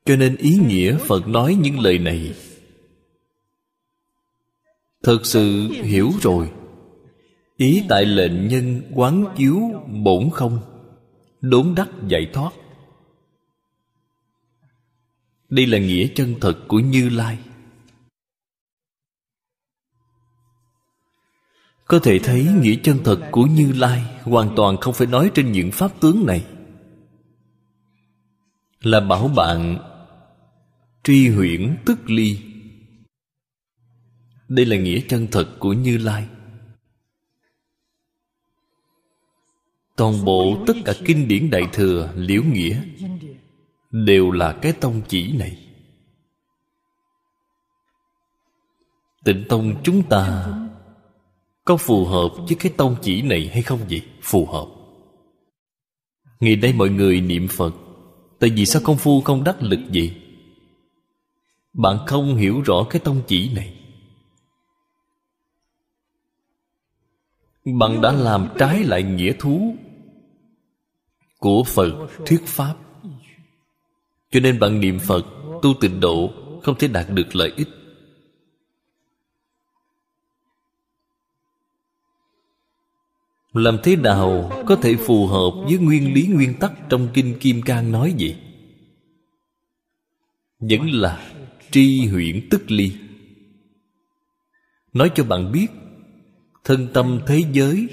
Cho nên ý nghĩa phật nói những lời này thật sự hiểu rồi ý tại lệnh nhân quán chiếu bổn không? Đốn đắc giải thoát. Đây là nghĩa chân thật của như lai. Có thể thấy nghĩa chân thật của như lai hoàn toàn không phải nói trên những pháp tướng này. Là bảo bạn tri huyễn tức ly. Đây là nghĩa chân thật của như lai. Toàn bộ tất cả kinh điển đại thừa, liễu nghĩa đều là cái tông chỉ này. Tịnh tông chúng ta có phù hợp với cái tông chỉ này hay không vậy? Phù hợp. Ngày đây mọi người niệm phật, tại vì sao công phu không đắc lực gì bạn không hiểu rõ cái tông chỉ này. Bạn đã làm trái lại nghĩa thú của phật thuyết pháp. Cho nên bạn niệm phật, tu tịnh độ, không thể đạt được lợi ích. Làm thế nào có thể phù hợp với nguyên lý nguyên tắc trong kinh kim cang nói gì vẫn là tri huyễn tức ly. Nói cho bạn biết, thân tâm thế giới,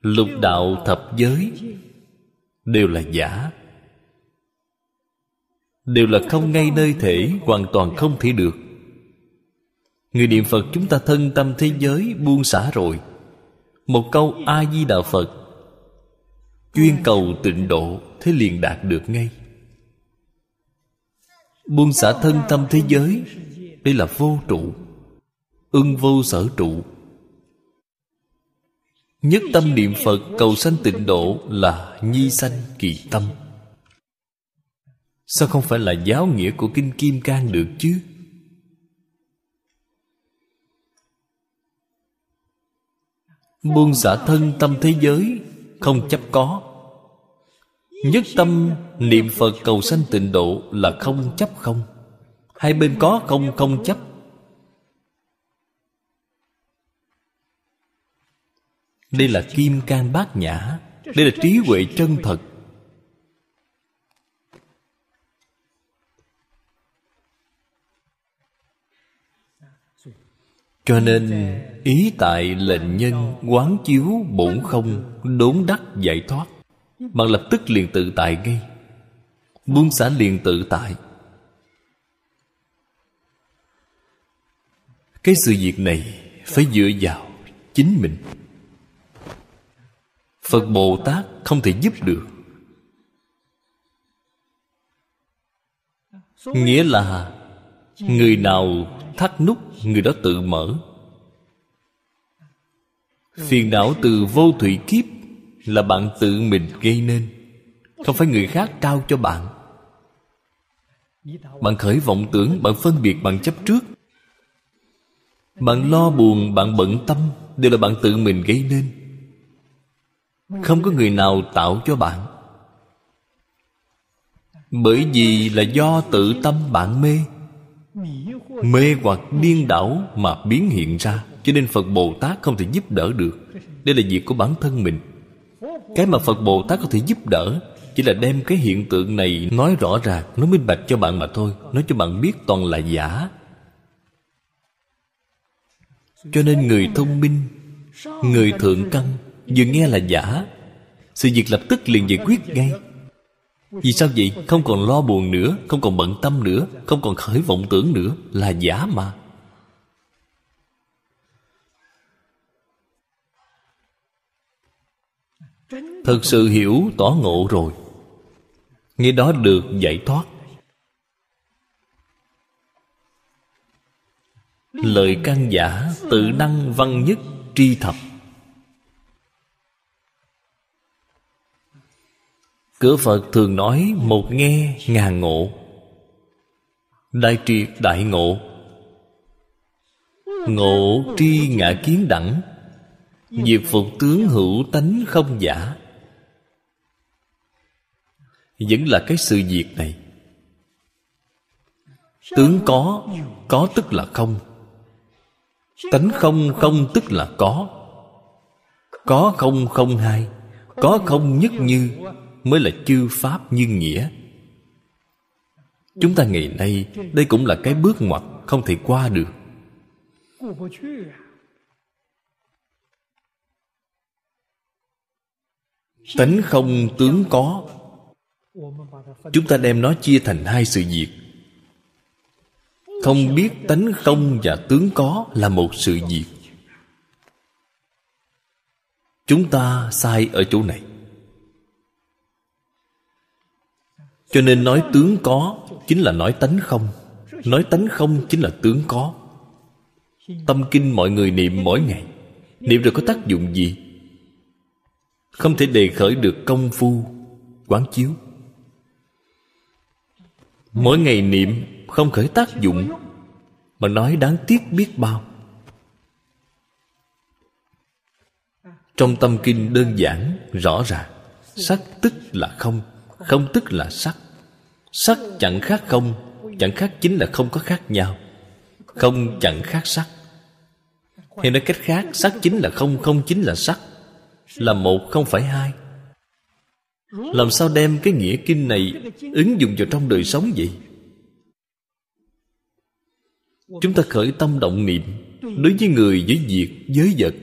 lục đạo thập giới đều là giả. Đều là không ngay nơi thể, hoàn toàn không thể được. Người niệm phật chúng ta thân tâm thế giới buông xả rồi. Một câu a di đà phật, chuyên cầu tịnh độ thế liền đạt được ngay. Buông xả thân tâm thế giới, đây là vô trụ, ưng vô sở trụ nhất tâm niệm phật cầu sanh tịnh độ là nhi sanh kỳ tâm. Sao không phải là giáo nghĩa của kinh kim cang được chứ? Buông xả thân tâm thế giới, không chấp có. Nhất tâm niệm phật cầu sanh tịnh độ là không chấp không. Hai bên có không không chấp đây là kim cang bát nhã. Đây là trí huệ chân thật. Cho nên, ý tại lệnh nhân quán chiếu bổn không đốn đắc giải thoát. Bạn lập tức liền tự tại ngay. Buông xả liền tự tại. Cái sự việc này phải dựa vào chính mình phật bồ tát không thể giúp được. Nghĩa là người nào thắt nút, người đó tự mở. Phiền não từ vô thủy kiếp là bạn tự mình gây nên, không phải người khác trao cho bạn. Bạn khởi vọng tưởng, bạn phân biệt, bạn chấp trước. Bạn lo buồn, bạn bận tâm, đều là bạn tự mình gây nên không có người nào tạo cho bạn. Bởi vì là do tự tâm bạn mê. Mê hoặc điên đảo mà biến hiện ra. Cho nên phật bồ tát không thể giúp đỡ được. Đây là việc của bản thân mình. Cái mà phật bồ tát có thể giúp đỡ chỉ là đem cái hiện tượng này nói rõ ràng nói minh bạch cho bạn mà thôi, nói cho bạn biết toàn là giả. Cho nên người thông minh, người thượng căn vừa nghe là giả. Sự việc lập tức liền giải quyết ngay. Vì sao vậy? Không còn lo buồn nữa, Không còn bận tâm nữa, Không còn khởi vọng tưởng nữa. Là giả mà. Thật sự hiểu tỏ ngộ rồi. Nghe đó được giải thoát. Lời căn giả tự năng văn nhất tri thập. Cửa phật thường nói một nghe ngàn ngộ. Đại triệt đại ngộ. Ngộ tri ngã kiến đẳng diệt phục tướng hữu tánh không giả. Vẫn là cái sự việc này. Tướng có có tức là không. Tánh không không tức là có. Có không không hai, có không nhất như mới là chư pháp như nghĩa. Chúng ta ngày nay, đây cũng là cái bước ngoặt không thể qua được. Tánh không tướng có. Chúng ta đem nó chia thành hai sự việc. Không biết tánh không và tướng có là một sự việc. Chúng ta sai ở chỗ này. Cho nên nói tướng có chính là nói tánh không. Nói tánh không chính là tướng có. Tâm kinh mọi người niệm mỗi ngày. Niệm rồi có tác dụng gì? Không thể đề khởi được công phu, quán chiếu. Mỗi ngày niệm không khởi tác dụng, mà nói đáng tiếc biết bao. Trong tâm kinh đơn giản, rõ ràng sắc tức là không không tức là sắc sắc chẳng khác không, chẳng khác chính là không có khác nhau. Không chẳng khác sắc. Hay nói cách khác, sắc chính là không không chính là sắc. Là một, không phải hai. Làm sao đem cái nghĩa kinh này ứng dụng vào trong đời sống vậy? Chúng ta khởi tâm động niệm đối với người, với việc, với vật.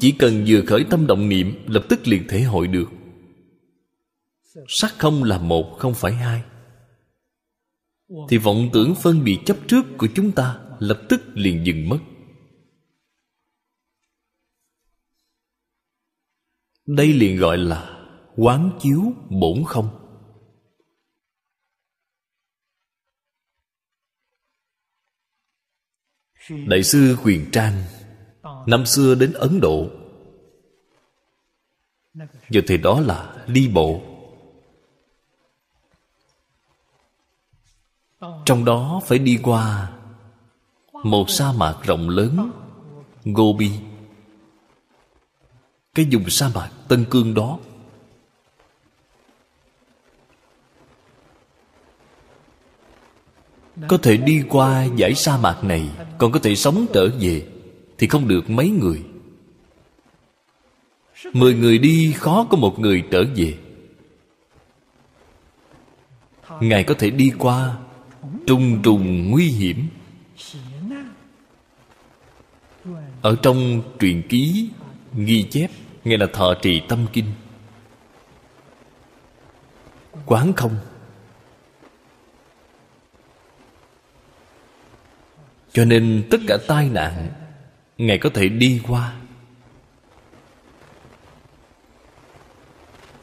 Chỉ cần vừa khởi tâm động niệm, lập tức liền thể hội được sắc không là một, không phải hai. Thì vọng tưởng phân biệt chấp trước của chúng ta lập tức liền dừng mất. Đây liền gọi là quán chiếu bổn không. Đại sư quyền trang, năm xưa đến ấn độ. Giờ thì đó là đi bộ. Trong đó phải đi qua một sa mạc rộng lớn, gobi. Cái vùng sa mạc tân cương đó. Có thể đi qua dải sa mạc này, còn có thể sống trở về thì không được mấy người. Mười người đi, khó có một người trở về. Ngài có thể đi qua trùng trùng nguy hiểm. Ở trong truyền ký ghi chép, nghe là thọ trì tâm kinh. Quán không? Cho nên tất cả tai nạn, ngài có thể đi qua.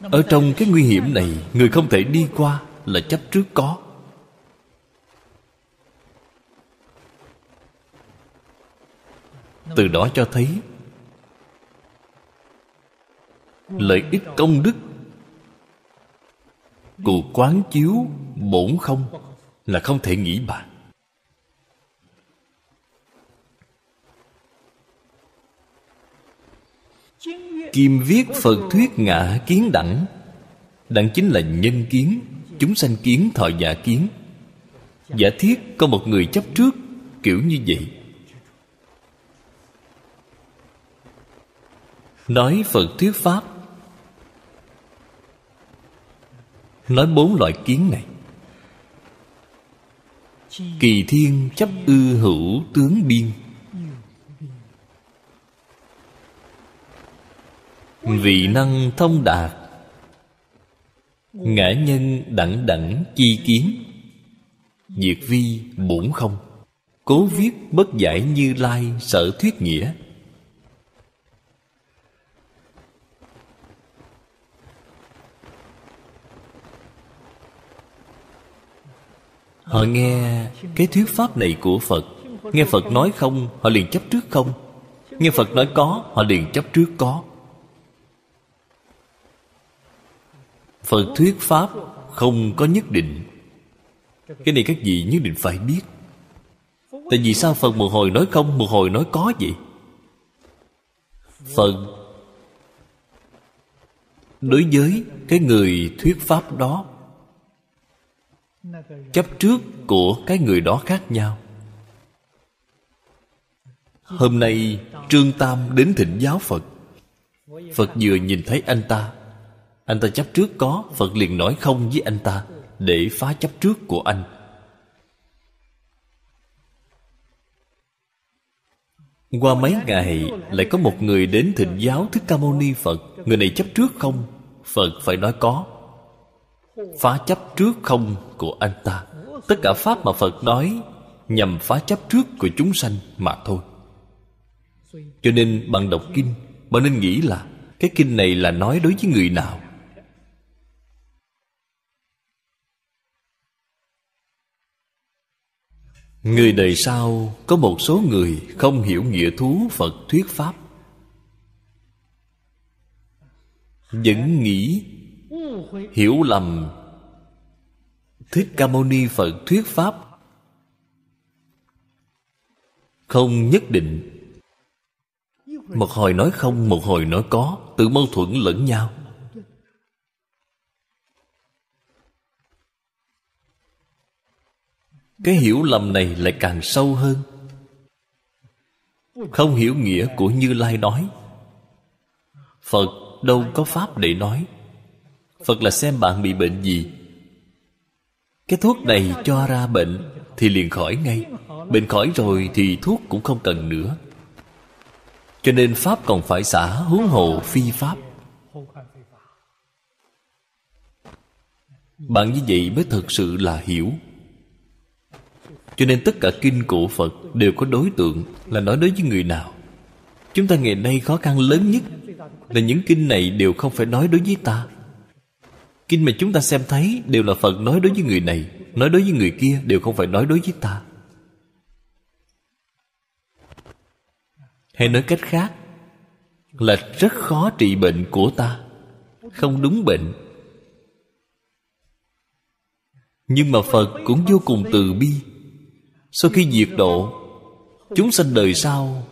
Ở trong cái nguy hiểm này, người không thể đi qua là chấp trước có. Từ đó cho thấy, lợi ích công đức của quán chiếu bổn không là không thể nghĩ bàn. Kim viết Phật thuyết ngã kiến đẳng Đẳng chính là nhân kiến, Chúng sanh kiến, thọ giả kiến. Giả thiết có một người chấp trước, Kiểu như vậy. Nói Phật thuyết Pháp. Nói bốn loại kiến này. Kỳ thiên chấp ư hữu tướng biên Vị năng thông đạt. Ngã nhân đẳng đẳng chi kiến. Diệt vi bổn không. Cố viết bất giải như lai sở thuyết nghĩa. Họ nghe cái thuyết pháp này của Phật. Nghe Phật nói không, Họ liền chấp trước không. Nghe Phật nói có, Họ liền chấp trước có. Phật thuyết Pháp Không có nhất định. Cái này các vị nhất định phải biết. Tại vì sao Phật một hồi nói không, Một hồi nói có vậy? Phật Đối với cái người thuyết Pháp đó Chấp trước của cái người đó khác nhau. Hôm nay, Trương Tam đến thỉnh giáo Phật. Phật vừa nhìn thấy anh ta. Anh ta chấp trước có, Phật liền nói không với anh ta Để phá chấp trước của anh. Qua mấy ngày, Lại có một người đến thịnh giáo Thích Ca Mâu Ni Phật. Người này chấp trước không? Phật phải nói có. Phá chấp trước không của anh ta. Tất cả Pháp mà Phật nói, Nhằm phá chấp trước của chúng sanh mà thôi. Cho nên bạn đọc kinh Bạn nên nghĩ là Cái kinh này là nói đối với người nào? Người đời sau, Có một số người Không hiểu nghĩa thú Phật thuyết Pháp. Vẫn nghĩ Hiểu lầm. Thích Ca Mâu Ni Phật thuyết Pháp Không nhất định. Một hồi nói không, Một hồi nói có, Tự mâu thuẫn lẫn nhau. Cái hiểu lầm này lại càng sâu hơn. Không hiểu nghĩa của Như Lai nói, Phật đâu có pháp để nói. Phật là xem bạn bị bệnh gì. Cái thuốc này cho ra bệnh Thì liền khỏi ngay. Bệnh khỏi rồi thì thuốc cũng không cần nữa. Cho nên Pháp còn phải xả huống hồ phi Pháp. Bạn như vậy mới thật sự là hiểu. Cho nên tất cả kinh của Phật Đều có đối tượng Là nói đối với người nào. Chúng ta ngày nay khó khăn lớn nhất Là những kinh này đều không phải nói đối với ta. Kinh mà chúng ta xem thấy Đều là Phật nói đối với người này, Nói đối với người kia Đều không phải nói đối với ta. Hay nói cách khác, là rất khó trị bệnh của ta, không đúng bệnh. Nhưng mà phật cũng vô cùng từ bi. Sau khi diệt độ, chúng sanh đời sau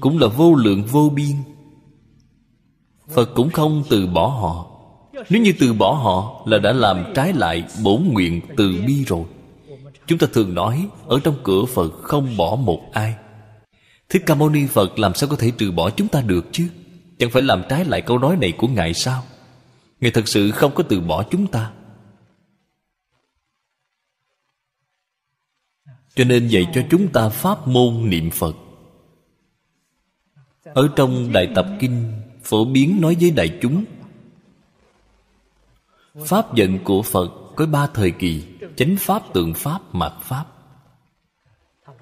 cũng là vô lượng vô biên. Phật cũng không từ bỏ họ nếu như từ bỏ họ là đã làm trái lại bổn nguyện từ bi rồi. Chúng ta thường nói, ở trong cửa phật không bỏ một ai. Thích Ca Mâu Ni Phật làm sao có thể trừ bỏ chúng ta được chứ? Chẳng phải làm trái lại câu nói này của Ngài sao? Ngài thật sự không có từ bỏ chúng ta. Cho nên dạy cho chúng ta pháp môn niệm Phật. Ở trong Đại Tập Kinh, Phổ biến nói với đại chúng Pháp giận của Phật có ba thời kỳ Chánh Pháp, Tượng Pháp, Mạt Pháp.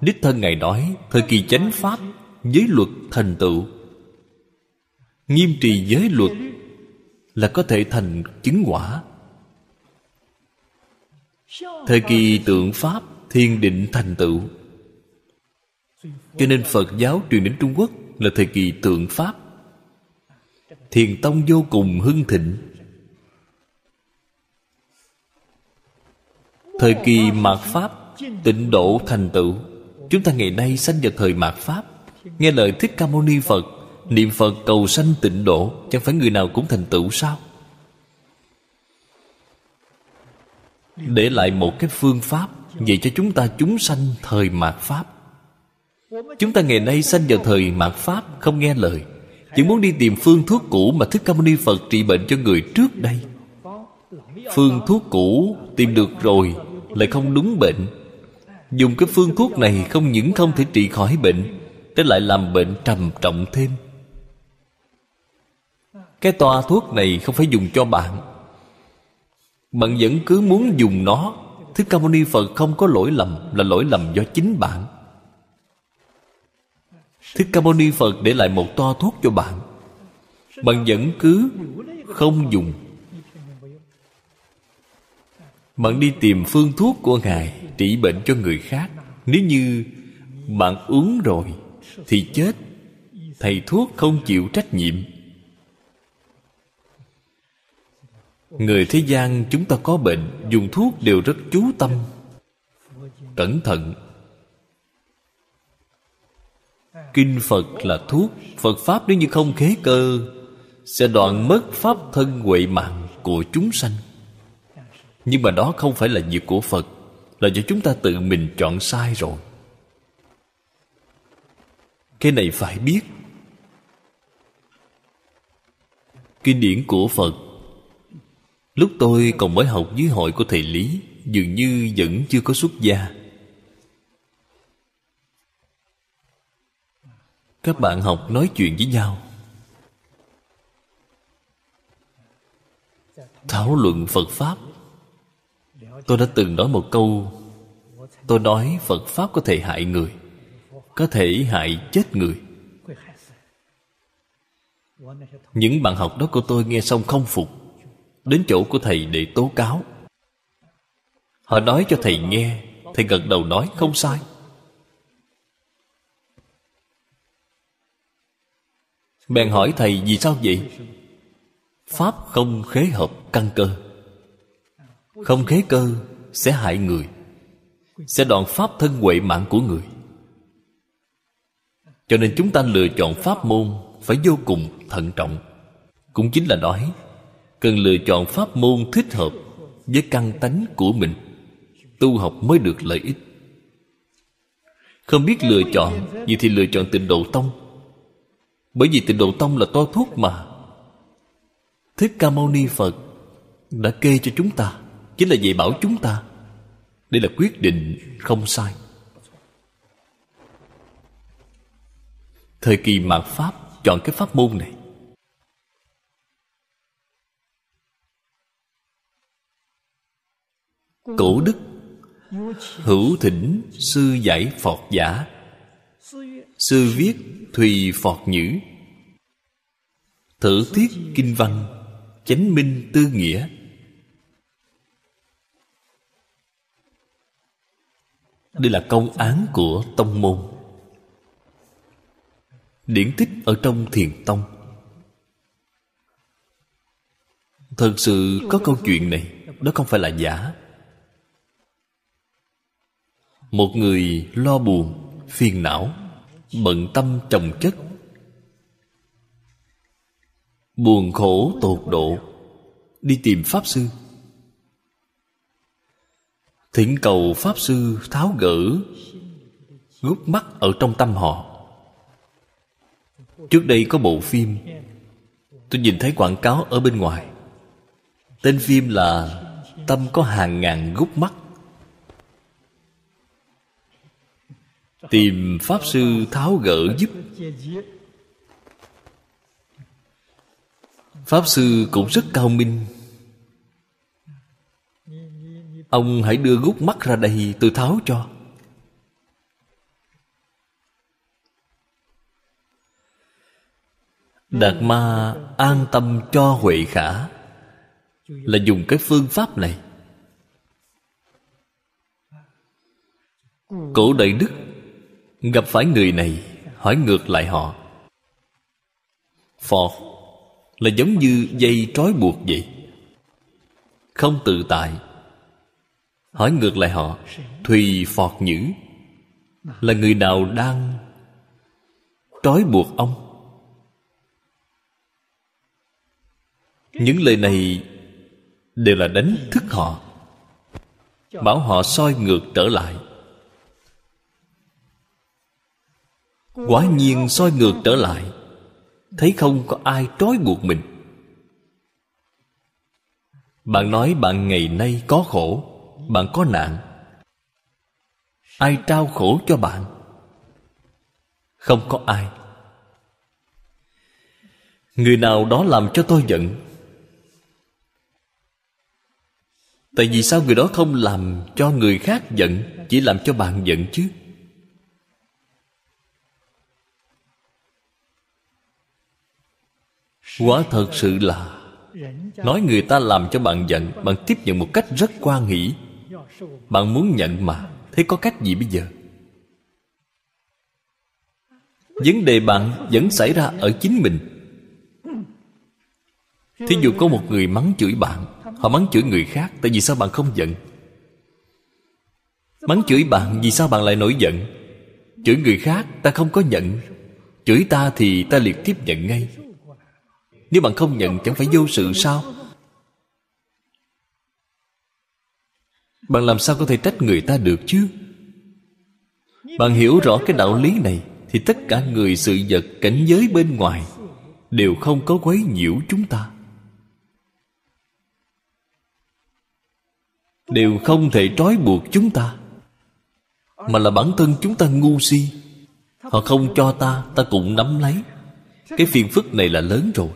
Đích thân Ngài nói Thời kỳ chánh Pháp Giới luật thành tựu. Nghiêm trì giới luật Là có thể thành chứng quả. Thời kỳ tượng Pháp Thiên định thành tựu. Cho nên Phật giáo truyền đến Trung Quốc Là thời kỳ tượng Pháp. Thiền tông vô cùng hưng thịnh. Thời kỳ mạt Pháp, Tịnh độ thành tựu. Chúng ta ngày nay sanh vào thời mạt Pháp. Nghe lời Thích Ca Mâu Ni Phật, Niệm Phật cầu sanh tịnh độ, Chẳng phải người nào cũng thành tựu sao? Để lại một cái phương pháp Vậy cho chúng ta chúng sanh thời mạt Pháp. Chúng ta ngày nay sanh vào thời mạt Pháp Không nghe lời, Chỉ muốn đi tìm phương thuốc cũ Mà Thích Ca Mâu Ni Phật trị bệnh cho người trước đây. Phương thuốc cũ tìm được rồi lại không đúng bệnh. Dùng cái phương thuốc này không những không thể trị khỏi bệnh, Thế lại làm bệnh trầm trọng thêm. Cái toa thuốc này không phải dùng cho bạn. Bạn vẫn cứ muốn dùng nó. Thích Ca Mâu Ni Phật không có lỗi lầm, Là lỗi lầm do chính bạn. Thích Ca Mâu Ni Phật để lại một toa thuốc cho bạn. Bạn vẫn cứ không dùng bạn đi tìm phương thuốc của ngài, trị bệnh cho người khác. Nếu như bạn uống rồi, thì chết. Thầy thuốc không chịu trách nhiệm. Người thế gian chúng ta có bệnh, dùng thuốc đều rất chú tâm. Cẩn thận. Kinh phật là thuốc, phật pháp nếu như không khế cơ, sẽ đoạn mất pháp thân huệ mạng của chúng sanh nhưng mà đó không phải là việc của phật, là do chúng ta tự mình chọn sai rồi. Cái này phải biết. Kinh điển của phật, lúc tôi còn mới học dưới hội của thầy lý, dường như vẫn chưa có xuất gia. Các bạn học nói chuyện với nhau. Thảo luận phật pháp tôi đã từng nói một câu, tôi nói phật pháp có thể hại người, có thể hại chết người. Những bạn học đó của tôi nghe xong không phục, đến chỗ của thầy để tố cáo. Họ nói cho thầy nghe, thầy gật đầu nói không sai. Bèn hỏi thầy, vì sao vậy? Pháp không khế hợp căn cơ không khế cơ sẽ hại người, sẽ đoạn pháp thân huệ mạng của người. Cho nên chúng ta lựa chọn pháp môn phải vô cùng thận trọng. Cũng chính là nói, cần lựa chọn pháp môn thích hợp với căn tánh của mình, tu học mới được lợi ích. Không biết lựa chọn Vậy thì lựa chọn tịnh độ tông. Bởi vì tịnh độ tông là to thuốc mà. Thích Ca Mâu Ni Phật Đã kê cho chúng ta. Chính là dạy bảo chúng ta. Đây là quyết định không sai. Thời kỳ mạt Pháp Chọn cái pháp môn này. Cổ đức, Hữu thỉnh, sư giải Phật giả, Sư viết Thùy Phật Nhữ, Thử thiết kinh văn, Chánh minh tư nghĩa. Đây là công án của tông môn. Điển tích ở trong thiền tông. Thật sự có câu chuyện này Đó không phải là giả. Một người lo buồn, phiền não Bận tâm trồng chất. Buồn khổ tột độ Đi tìm Pháp Sư. Thỉnh cầu Pháp Sư tháo gỡ Gút mắt ở trong tâm họ. Trước đây có bộ phim, Tôi nhìn thấy quảng cáo ở bên ngoài. Tên phim là Tâm có hàng ngàn gút mắt. Tìm Pháp Sư tháo gỡ giúp. Pháp Sư cũng rất cao minh. Ông hãy đưa gút mắt ra đây, tôi tháo cho. Đạt ma an tâm cho Huệ Khả, Là dùng cái phương pháp này. Cổ đại đức Gặp phải người này, Hỏi ngược lại họ. Phò, Là giống như dây trói buộc vậy. Không tự tại Hỏi ngược lại họ, Thùy Phọt Nhữ, Là người nào đang Trói buộc ông? Những lời này Đều là đánh thức họ, Bảo họ soi ngược trở lại. Quả nhiên soi ngược trở lại, Thấy không có ai trói buộc mình. Bạn nói bạn ngày nay có khổ bạn có nạn. Ai trao khổ cho bạn? Không có ai. Người nào đó làm cho tôi giận? Tại vì sao người đó không làm cho người khác giận, Chỉ làm cho bạn giận chứ? Quả thật sự là, nói người ta làm cho bạn giận, bạn tiếp nhận một cách rất quan hỷ bạn muốn nhận mà, thế có cách gì bây giờ? Vấn đề bạn vẫn xảy ra ở chính mình. Thí dụ có một người mắng chửi bạn, họ mắng chửi người khác, tại vì sao bạn không giận? Mắng chửi bạn vì sao bạn lại nổi giận? Chửi người khác, ta không có nhận. Chửi ta thì ta liệt tiếp nhận ngay. Nếu bạn không nhận, chẳng phải vô sự sao? Bạn làm sao có thể trách người ta được chứ? Bạn hiểu rõ cái đạo lý này, thì tất cả người sự vật cảnh giới bên ngoài đều không có quấy nhiễu chúng ta. Đều không thể trói buộc chúng ta, mà là bản thân chúng ta ngu si. Họ không cho ta ta cũng nắm lấy. Cái phiền phức này là lớn rồi.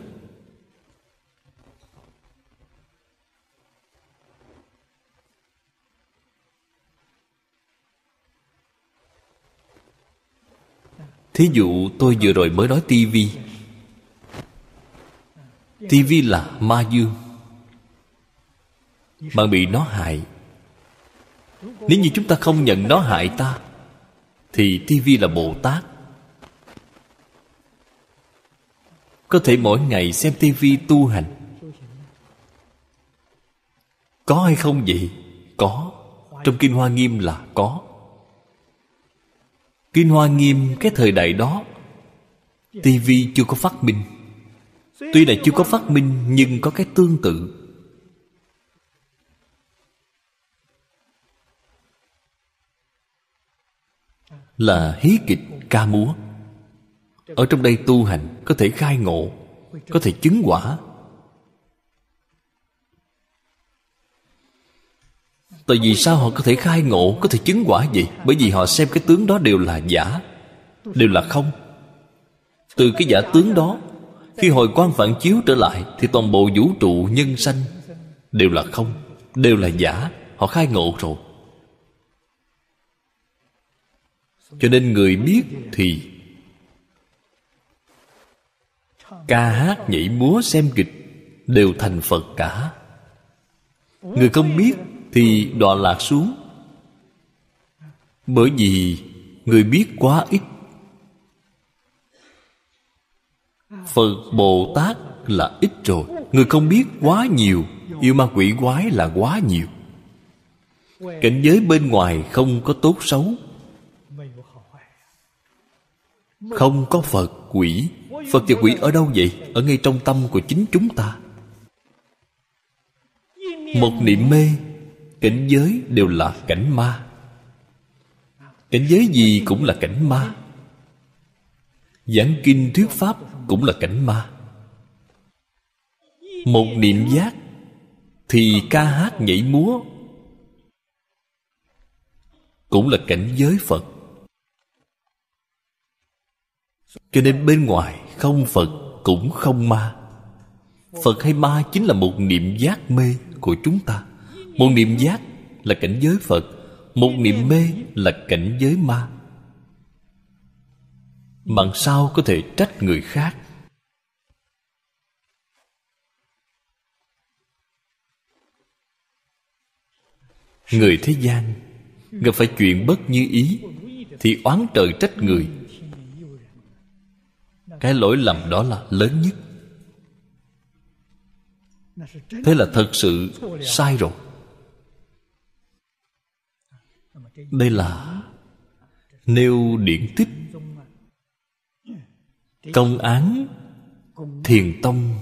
Thí dụ tôi vừa rồi mới nói tivi tivi là ma dương. Bạn bị nó hại. Nếu như chúng ta không nhận nó hại ta, thì tivi là bồ tát. Có thể mỗi ngày xem tivi tu hành. Có hay không vậy? Có. Trong kinh hoa nghiêm là có kinh hoa nghiêm cái thời đại đó tivi chưa có phát minh. Tuy là chưa có phát minh, nhưng có cái tương tự. Là hí kịch ca múa. Ở trong đây tu hành, có thể khai ngộ, có thể chứng quả. Tại vì sao họ có thể khai ngộ, có thể chứng quả vậy? Bởi vì họ xem cái tướng đó đều là giả, đều là không. Từ cái giả tướng đó, khi hồi quan phản chiếu trở lại, thì toàn bộ vũ trụ, nhân sanh đều là không, đều là giả. Họ khai ngộ rồi. Cho nên người biết thì ca hát, nhảy múa, xem kịch đều thành phật cả. Người không biết thì đọa lạc xuống. Bởi vì người biết quá ít. Phật bồ tát là ít rồi. Người không biết quá nhiều. Yêu ma quỷ quái là quá nhiều. Cảnh giới bên ngoài không có tốt xấu. Không có phật quỷ. Phật và quỷ ở đâu vậy? Ở ngay trong tâm của chính chúng ta. Một niệm mê cảnh giới đều là cảnh ma. Cảnh giới gì cũng là cảnh ma. Giảng kinh thuyết pháp cũng là cảnh ma. Một niệm giác thì ca hát nhảy múa cũng là cảnh giới phật. Cho nên bên ngoài không phật cũng không ma. Phật hay ma chính là một niệm giác mê của chúng ta một niệm giác là cảnh giới phật, một niệm mê là cảnh giới ma. Bạn sao có thể trách người khác. Người thế gian gặp phải chuyện bất như ý thì oán trời trách người. Cái lỗi lầm đó là lớn nhất. Thế là thật sự sai rồi. Đây là nêu điển tích. Công án thiền tông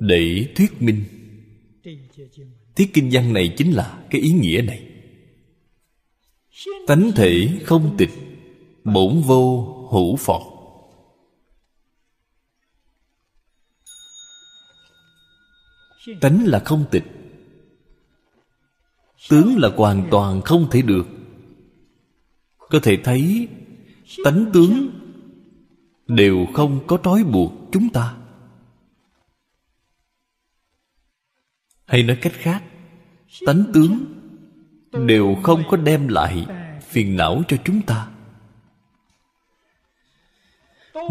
để thuyết minh. Tiết kinh văn này chính là cái ý nghĩa này. Tánh thể không tịch, bổn vô hữu phật tánh là không tịch tướng là hoàn toàn không thể được. Có thể thấy, tánh tướng đều không có trói buộc chúng ta. Hay nói cách khác, tánh tướng đều không có đem lại phiền não cho chúng ta.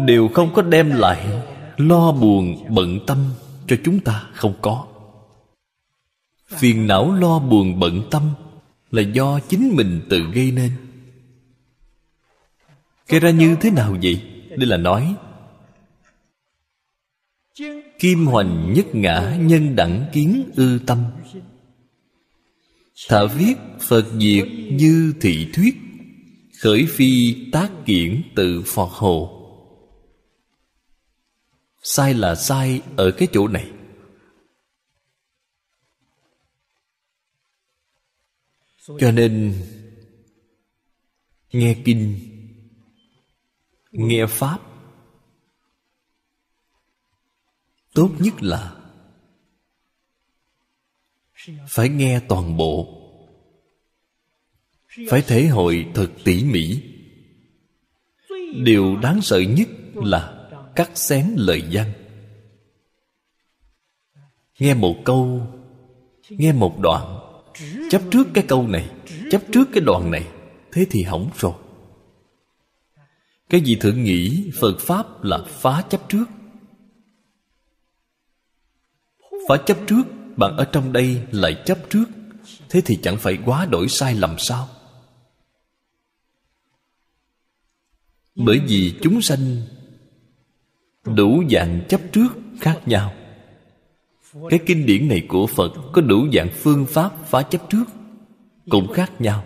Đều không có đem lại lo buồn bận tâm cho chúng ta không có phiền não lo buồn bận tâm là do chính mình tự gây nên. Gây ra như thế nào vậy? Đây là nói, kim hoành nhất ngã nhân đẳng kiến ư tâm. Thả viết phật diệt như thị thuyết, khởi phi tác kiển tự phật hồ. Sai là sai ở cái chỗ này. Cho nên, nghe kinh, nghe pháp, tốt nhất là phải nghe toàn bộ, phải thể hội thật tỉ mỉ. Điều đáng sợ nhất là cắt xén lời văn nghe một câu, nghe một đoạn chấp trước cái câu này, chấp trước cái đoạn này, thế thì hỏng rồi. Cái gì thượng nghĩ phật pháp là phá chấp trước? Phá chấp trước, bạn ở trong đây lại chấp trước, thế thì chẳng phải quá đổi sai lầm sao? Bởi vì chúng sanh đủ dạng chấp trước khác nhau cái kinh điển này của phật có đủ dạng phương pháp phá chấp trước, cũng khác nhau.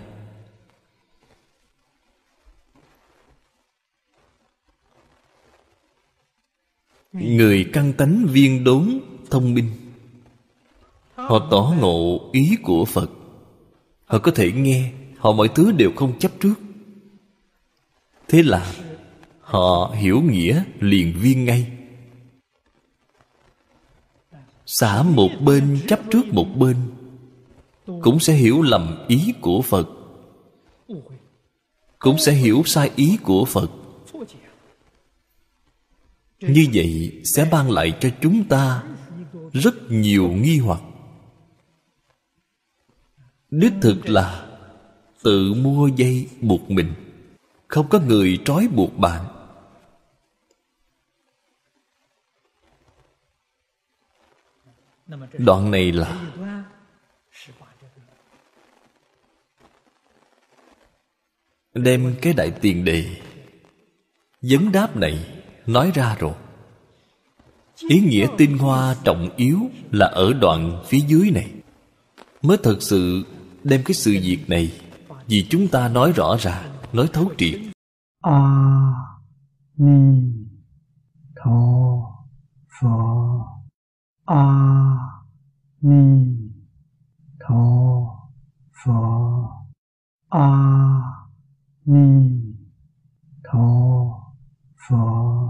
Người căn tánh viên đốn thông minh, họ tỏ ngộ ý của phật. Họ có thể nghe, họ mọi thứ đều không chấp trước. Thế là họ hiểu nghĩa liền viên ngay xả một bên, chấp trước một bên, cũng sẽ hiểu lầm ý của phật. Cũng sẽ hiểu sai ý của phật. Như vậy sẽ ban lại cho chúng ta rất nhiều nghi hoặc. Đích thực là tự mua dây buộc mình. Không có người trói buộc bạn. Đoạn này là đem cái đại tiền đề. Vấn đáp này nói ra rồi. Ý nghĩa tinh hoa trọng yếu là ở đoạn phía dưới này. Mới thật sự đem cái sự việc này vì chúng ta nói rõ ràng nói thấu triệt. A ni tho 阿弥陀佛。阿弥陀佛。